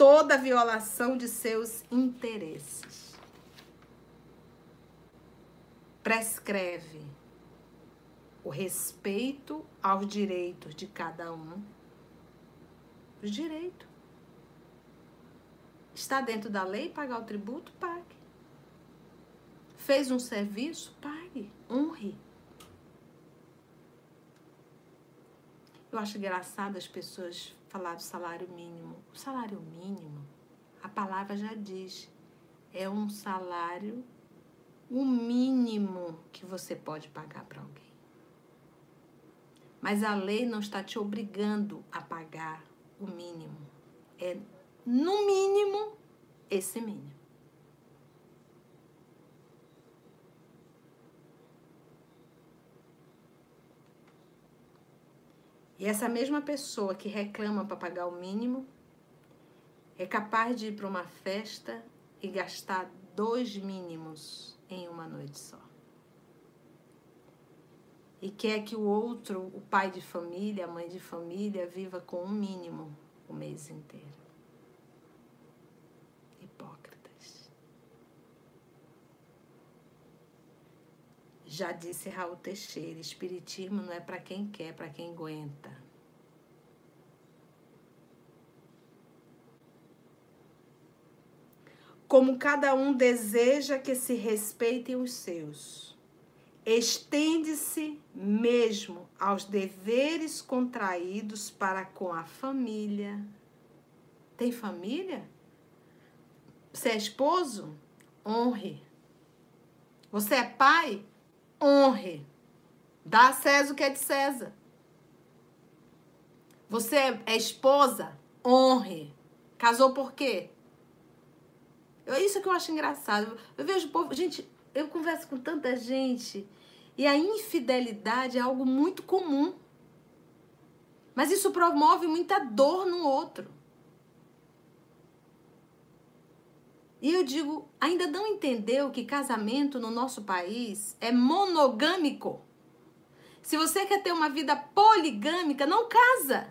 S1: Toda violação de seus interesses. Prescreve o respeito aos direitos de cada um. Os direitos. Está dentro da lei pagar o tributo? Pague. Fez um serviço? Pague. Honre. Eu acho engraçado as pessoas falar do salário mínimo. O salário mínimo, a palavra já diz, é um salário, o mínimo que você pode pagar para alguém. Mas a lei não está te obrigando a pagar o mínimo. É, no mínimo, esse mínimo. E essa mesma pessoa que reclama para pagar o mínimo é capaz de ir para uma festa e gastar dois mínimos em uma noite só e quer que o outro, o pai de família, a mãe de família, viva com um mínimo o mês inteiro. Hipócritas. Já disse Raul Teixeira: Espiritismo não é para quem quer, para quem aguenta. Como cada um deseja que se respeitem os seus estende-se mesmo aos deveres contraídos para com a família. Tem família? Você é esposo? Honre. Você é pai? Honre. Dá a César o que é de César. Você é esposa? Honre. Casou por quê? É isso que eu acho engraçado. Eu vejo o povo. Gente, eu converso com tanta gente e a infidelidade é algo muito comum. Mas isso promove muita dor no outro. E eu digo, ainda não entendeu que casamento no nosso país é monogâmico? Se você quer ter uma vida poligâmica, não casa.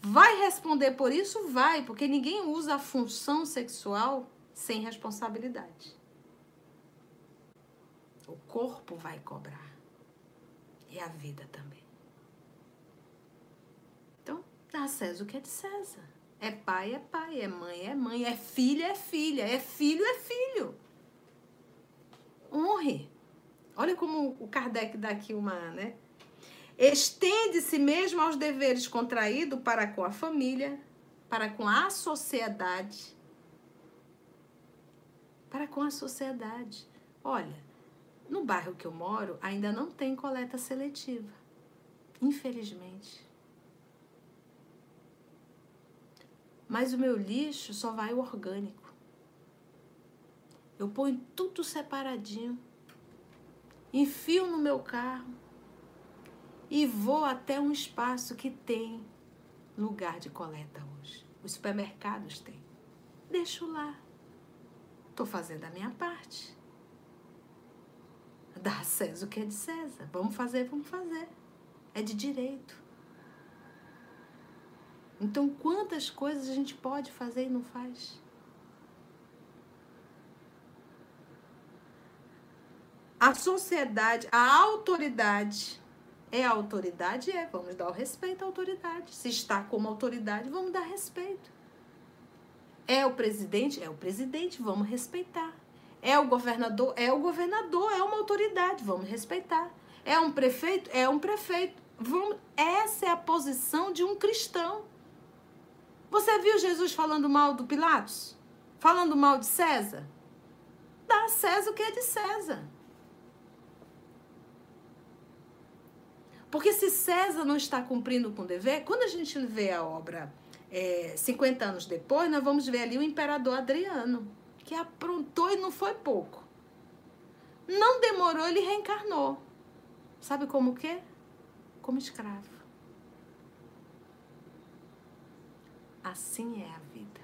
S1: Vai responder por isso? Vai, porque ninguém usa a função sexual sem responsabilidade o corpo vai cobrar. E a vida também. Então, dá a César o que é de César. É pai, é pai, é mãe, é mãe, é filha, é filha, é filho, é filho. Honre. Olha como o Kardec dá aqui uma, né? Estende-se mesmo aos deveres contraídos para com a família, para com a sociedade. Para com a sociedade. Olha, no bairro que eu moro, ainda não tem coleta seletiva. Infelizmente. Mas o meu lixo só vai o orgânico. Eu ponho tudo separadinho. Enfio no meu carro e vou até um espaço que tem lugar de coleta hoje. Os supermercados têm. Deixo lá. Estou fazendo a minha parte. Dá a César o que é de César. Vamos fazer, vamos fazer. É de direito. Então, quantas coisas a gente pode fazer e não faz? A sociedade, a autoridade. É a autoridade? É. Vamos dar o respeito à autoridade. Se está como autoridade, vamos dar respeito. É o presidente? É o presidente, vamos respeitar. É o governador? É o governador, é uma autoridade, vamos respeitar. É um prefeito? É um prefeito. Vamos, essa é a posição de um cristão. Você viu Jesus falando mal do Pilatos? Falando mal de César? Dá a César o que é de César. Porque se César não está cumprindo com o dever, quando a gente vê a obra é, 50 anos depois, nós vamos ver ali o imperador Adriano, que aprontou e não foi pouco. Não demorou, ele reencarnou. Sabe como o quê? Como escravo. Assim é a vida.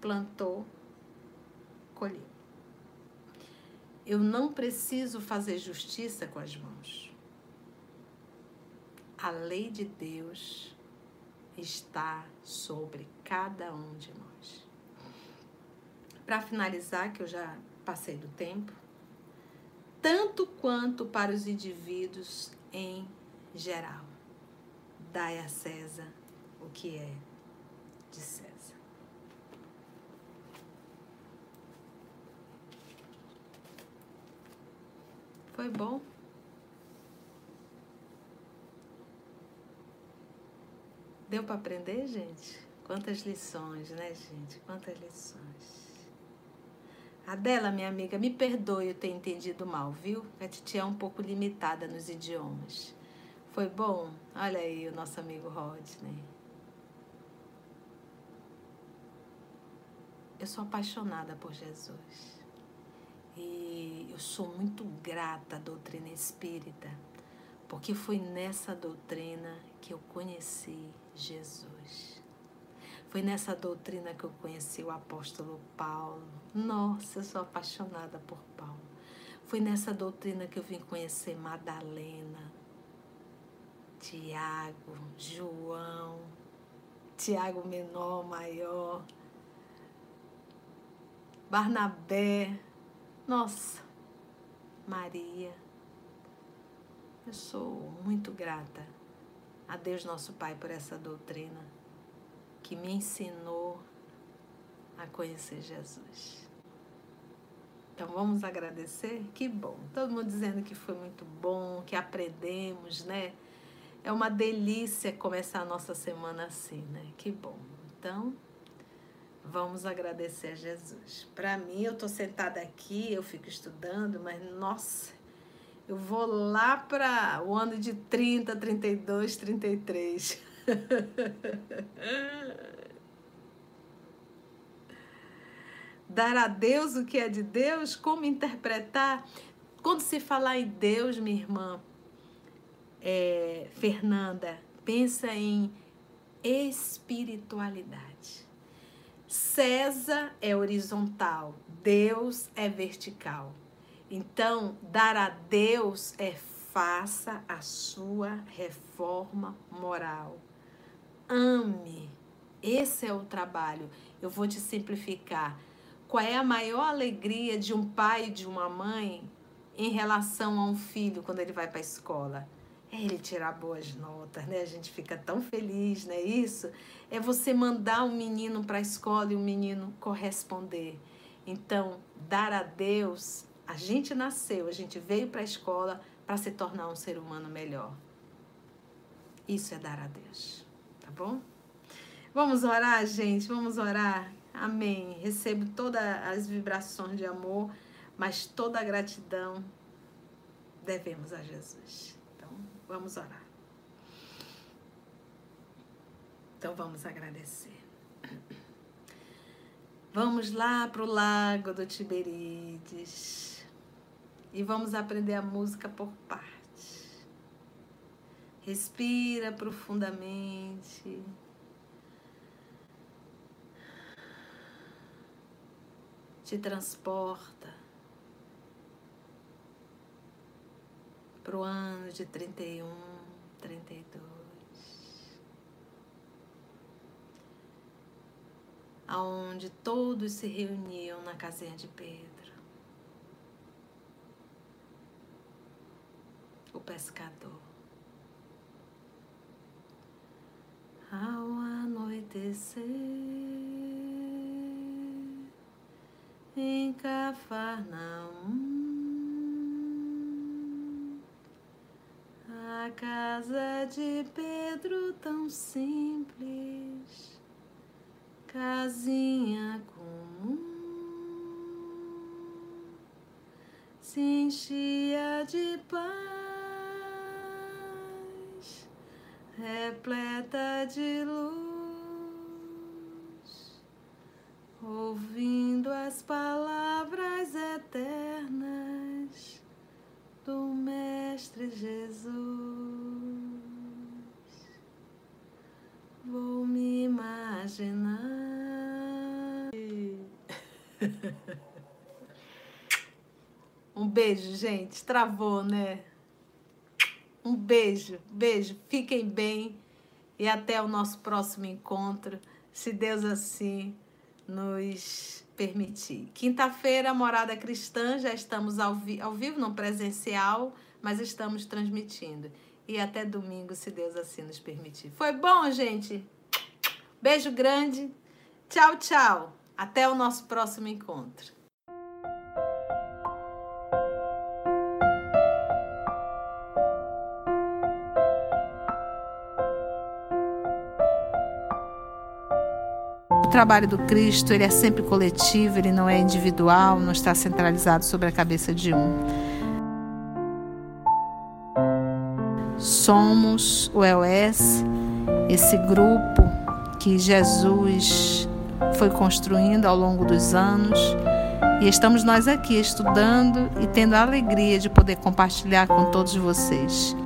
S1: Plantou, colheu. Eu não preciso fazer justiça com as mãos. A lei de Deus está sobre cada um de nós. Para finalizar, que eu já passei do tempo, tanto quanto para os indivíduos em geral, dai a César o que é de César. Foi bom? Deu para aprender, gente? Quantas lições, né, gente? Quantas lições. Adela, minha amiga, me perdoe eu ter entendido mal, viu? A titia é um pouco limitada nos idiomas. Foi bom? Olha aí o nosso amigo Rodney. Eu sou apaixonada por Jesus. E eu sou muito grata à doutrina espírita, porque foi nessa doutrina que eu conheci Jesus. Foi nessa doutrina que eu conheci o apóstolo Paulo. Nossa, eu sou apaixonada por Paulo. Foi nessa doutrina que eu vim conhecer Madalena, Tiago, João, Tiago menor, maior, Barnabé, nossa, Maria. Eu sou muito grata a Deus nosso Pai por essa doutrina que me ensinou a conhecer Jesus. Então vamos agradecer? Que bom. Todo mundo dizendo que foi muito bom, que aprendemos, né? É uma delícia começar a nossa semana assim, né? Que bom. Então, Vamos agradecer a Jesus. Para mim, eu estou sentada aqui, eu fico estudando, mas nossa, eu vou lá para o ano de 30, 32, 33. Dar a Deus o que é de Deus, como interpretar. Quando se falar em Deus, minha irmã é, Fernanda, pensa em espiritualidade. César é horizontal, Deus é vertical. Então, dar a Deus é faça a sua reforma moral. Ame. Esse é o trabalho. Eu vou te simplificar. Qual é a maior alegria de um pai e de uma mãe em relação a um filho quando ele vai para a escola? É ele tirar boas notas, né? A gente fica tão feliz, né? Isso é você mandar um menino para a escola e o um menino corresponder. Então, dar a Deus, a gente nasceu, a gente veio para a escola para se tornar um ser humano melhor. Isso é dar a Deus, tá bom? Vamos orar, gente, vamos orar. Amém. Recebo todas as vibrações de amor, mas toda a gratidão devemos a Jesus. Vamos orar. Então vamos agradecer. Vamos lá para o lago do Tiberíades e vamos aprender a música por partes. Respira profundamente. Te transporta para o ano de 31, 32. Aonde todos se reuniam na casinha de Pedro. O pescador. Ao anoitecer em Cafarnaum A casa de Pedro tão simples. Casinha comum. Se enchia de paz, repleta de luz, ouvindo as palavras eternas do Mestre Jesus. Vou me imaginar. Um beijo, gente. Travou, né? Um beijo, beijo. Fiquem bem e até o nosso próximo encontro, se Deus assim nos permitir. Quinta-feira, Morada Cristã, já estamos ao, vi ao vivo, não presencial, mas estamos transmitindo. E até domingo, se Deus assim nos permitir. Foi bom, gente? Beijo grande. Tchau, tchau. Até o nosso próximo encontro. Trabalho do Cristo ele é sempre coletivo, ele não é individual, não está centralizado sobre a cabeça de um. Somos o EOS, esse grupo que Jesus foi construindo ao longo dos anos. E estamos nós aqui estudando e tendo a alegria de poder compartilhar com todos vocês.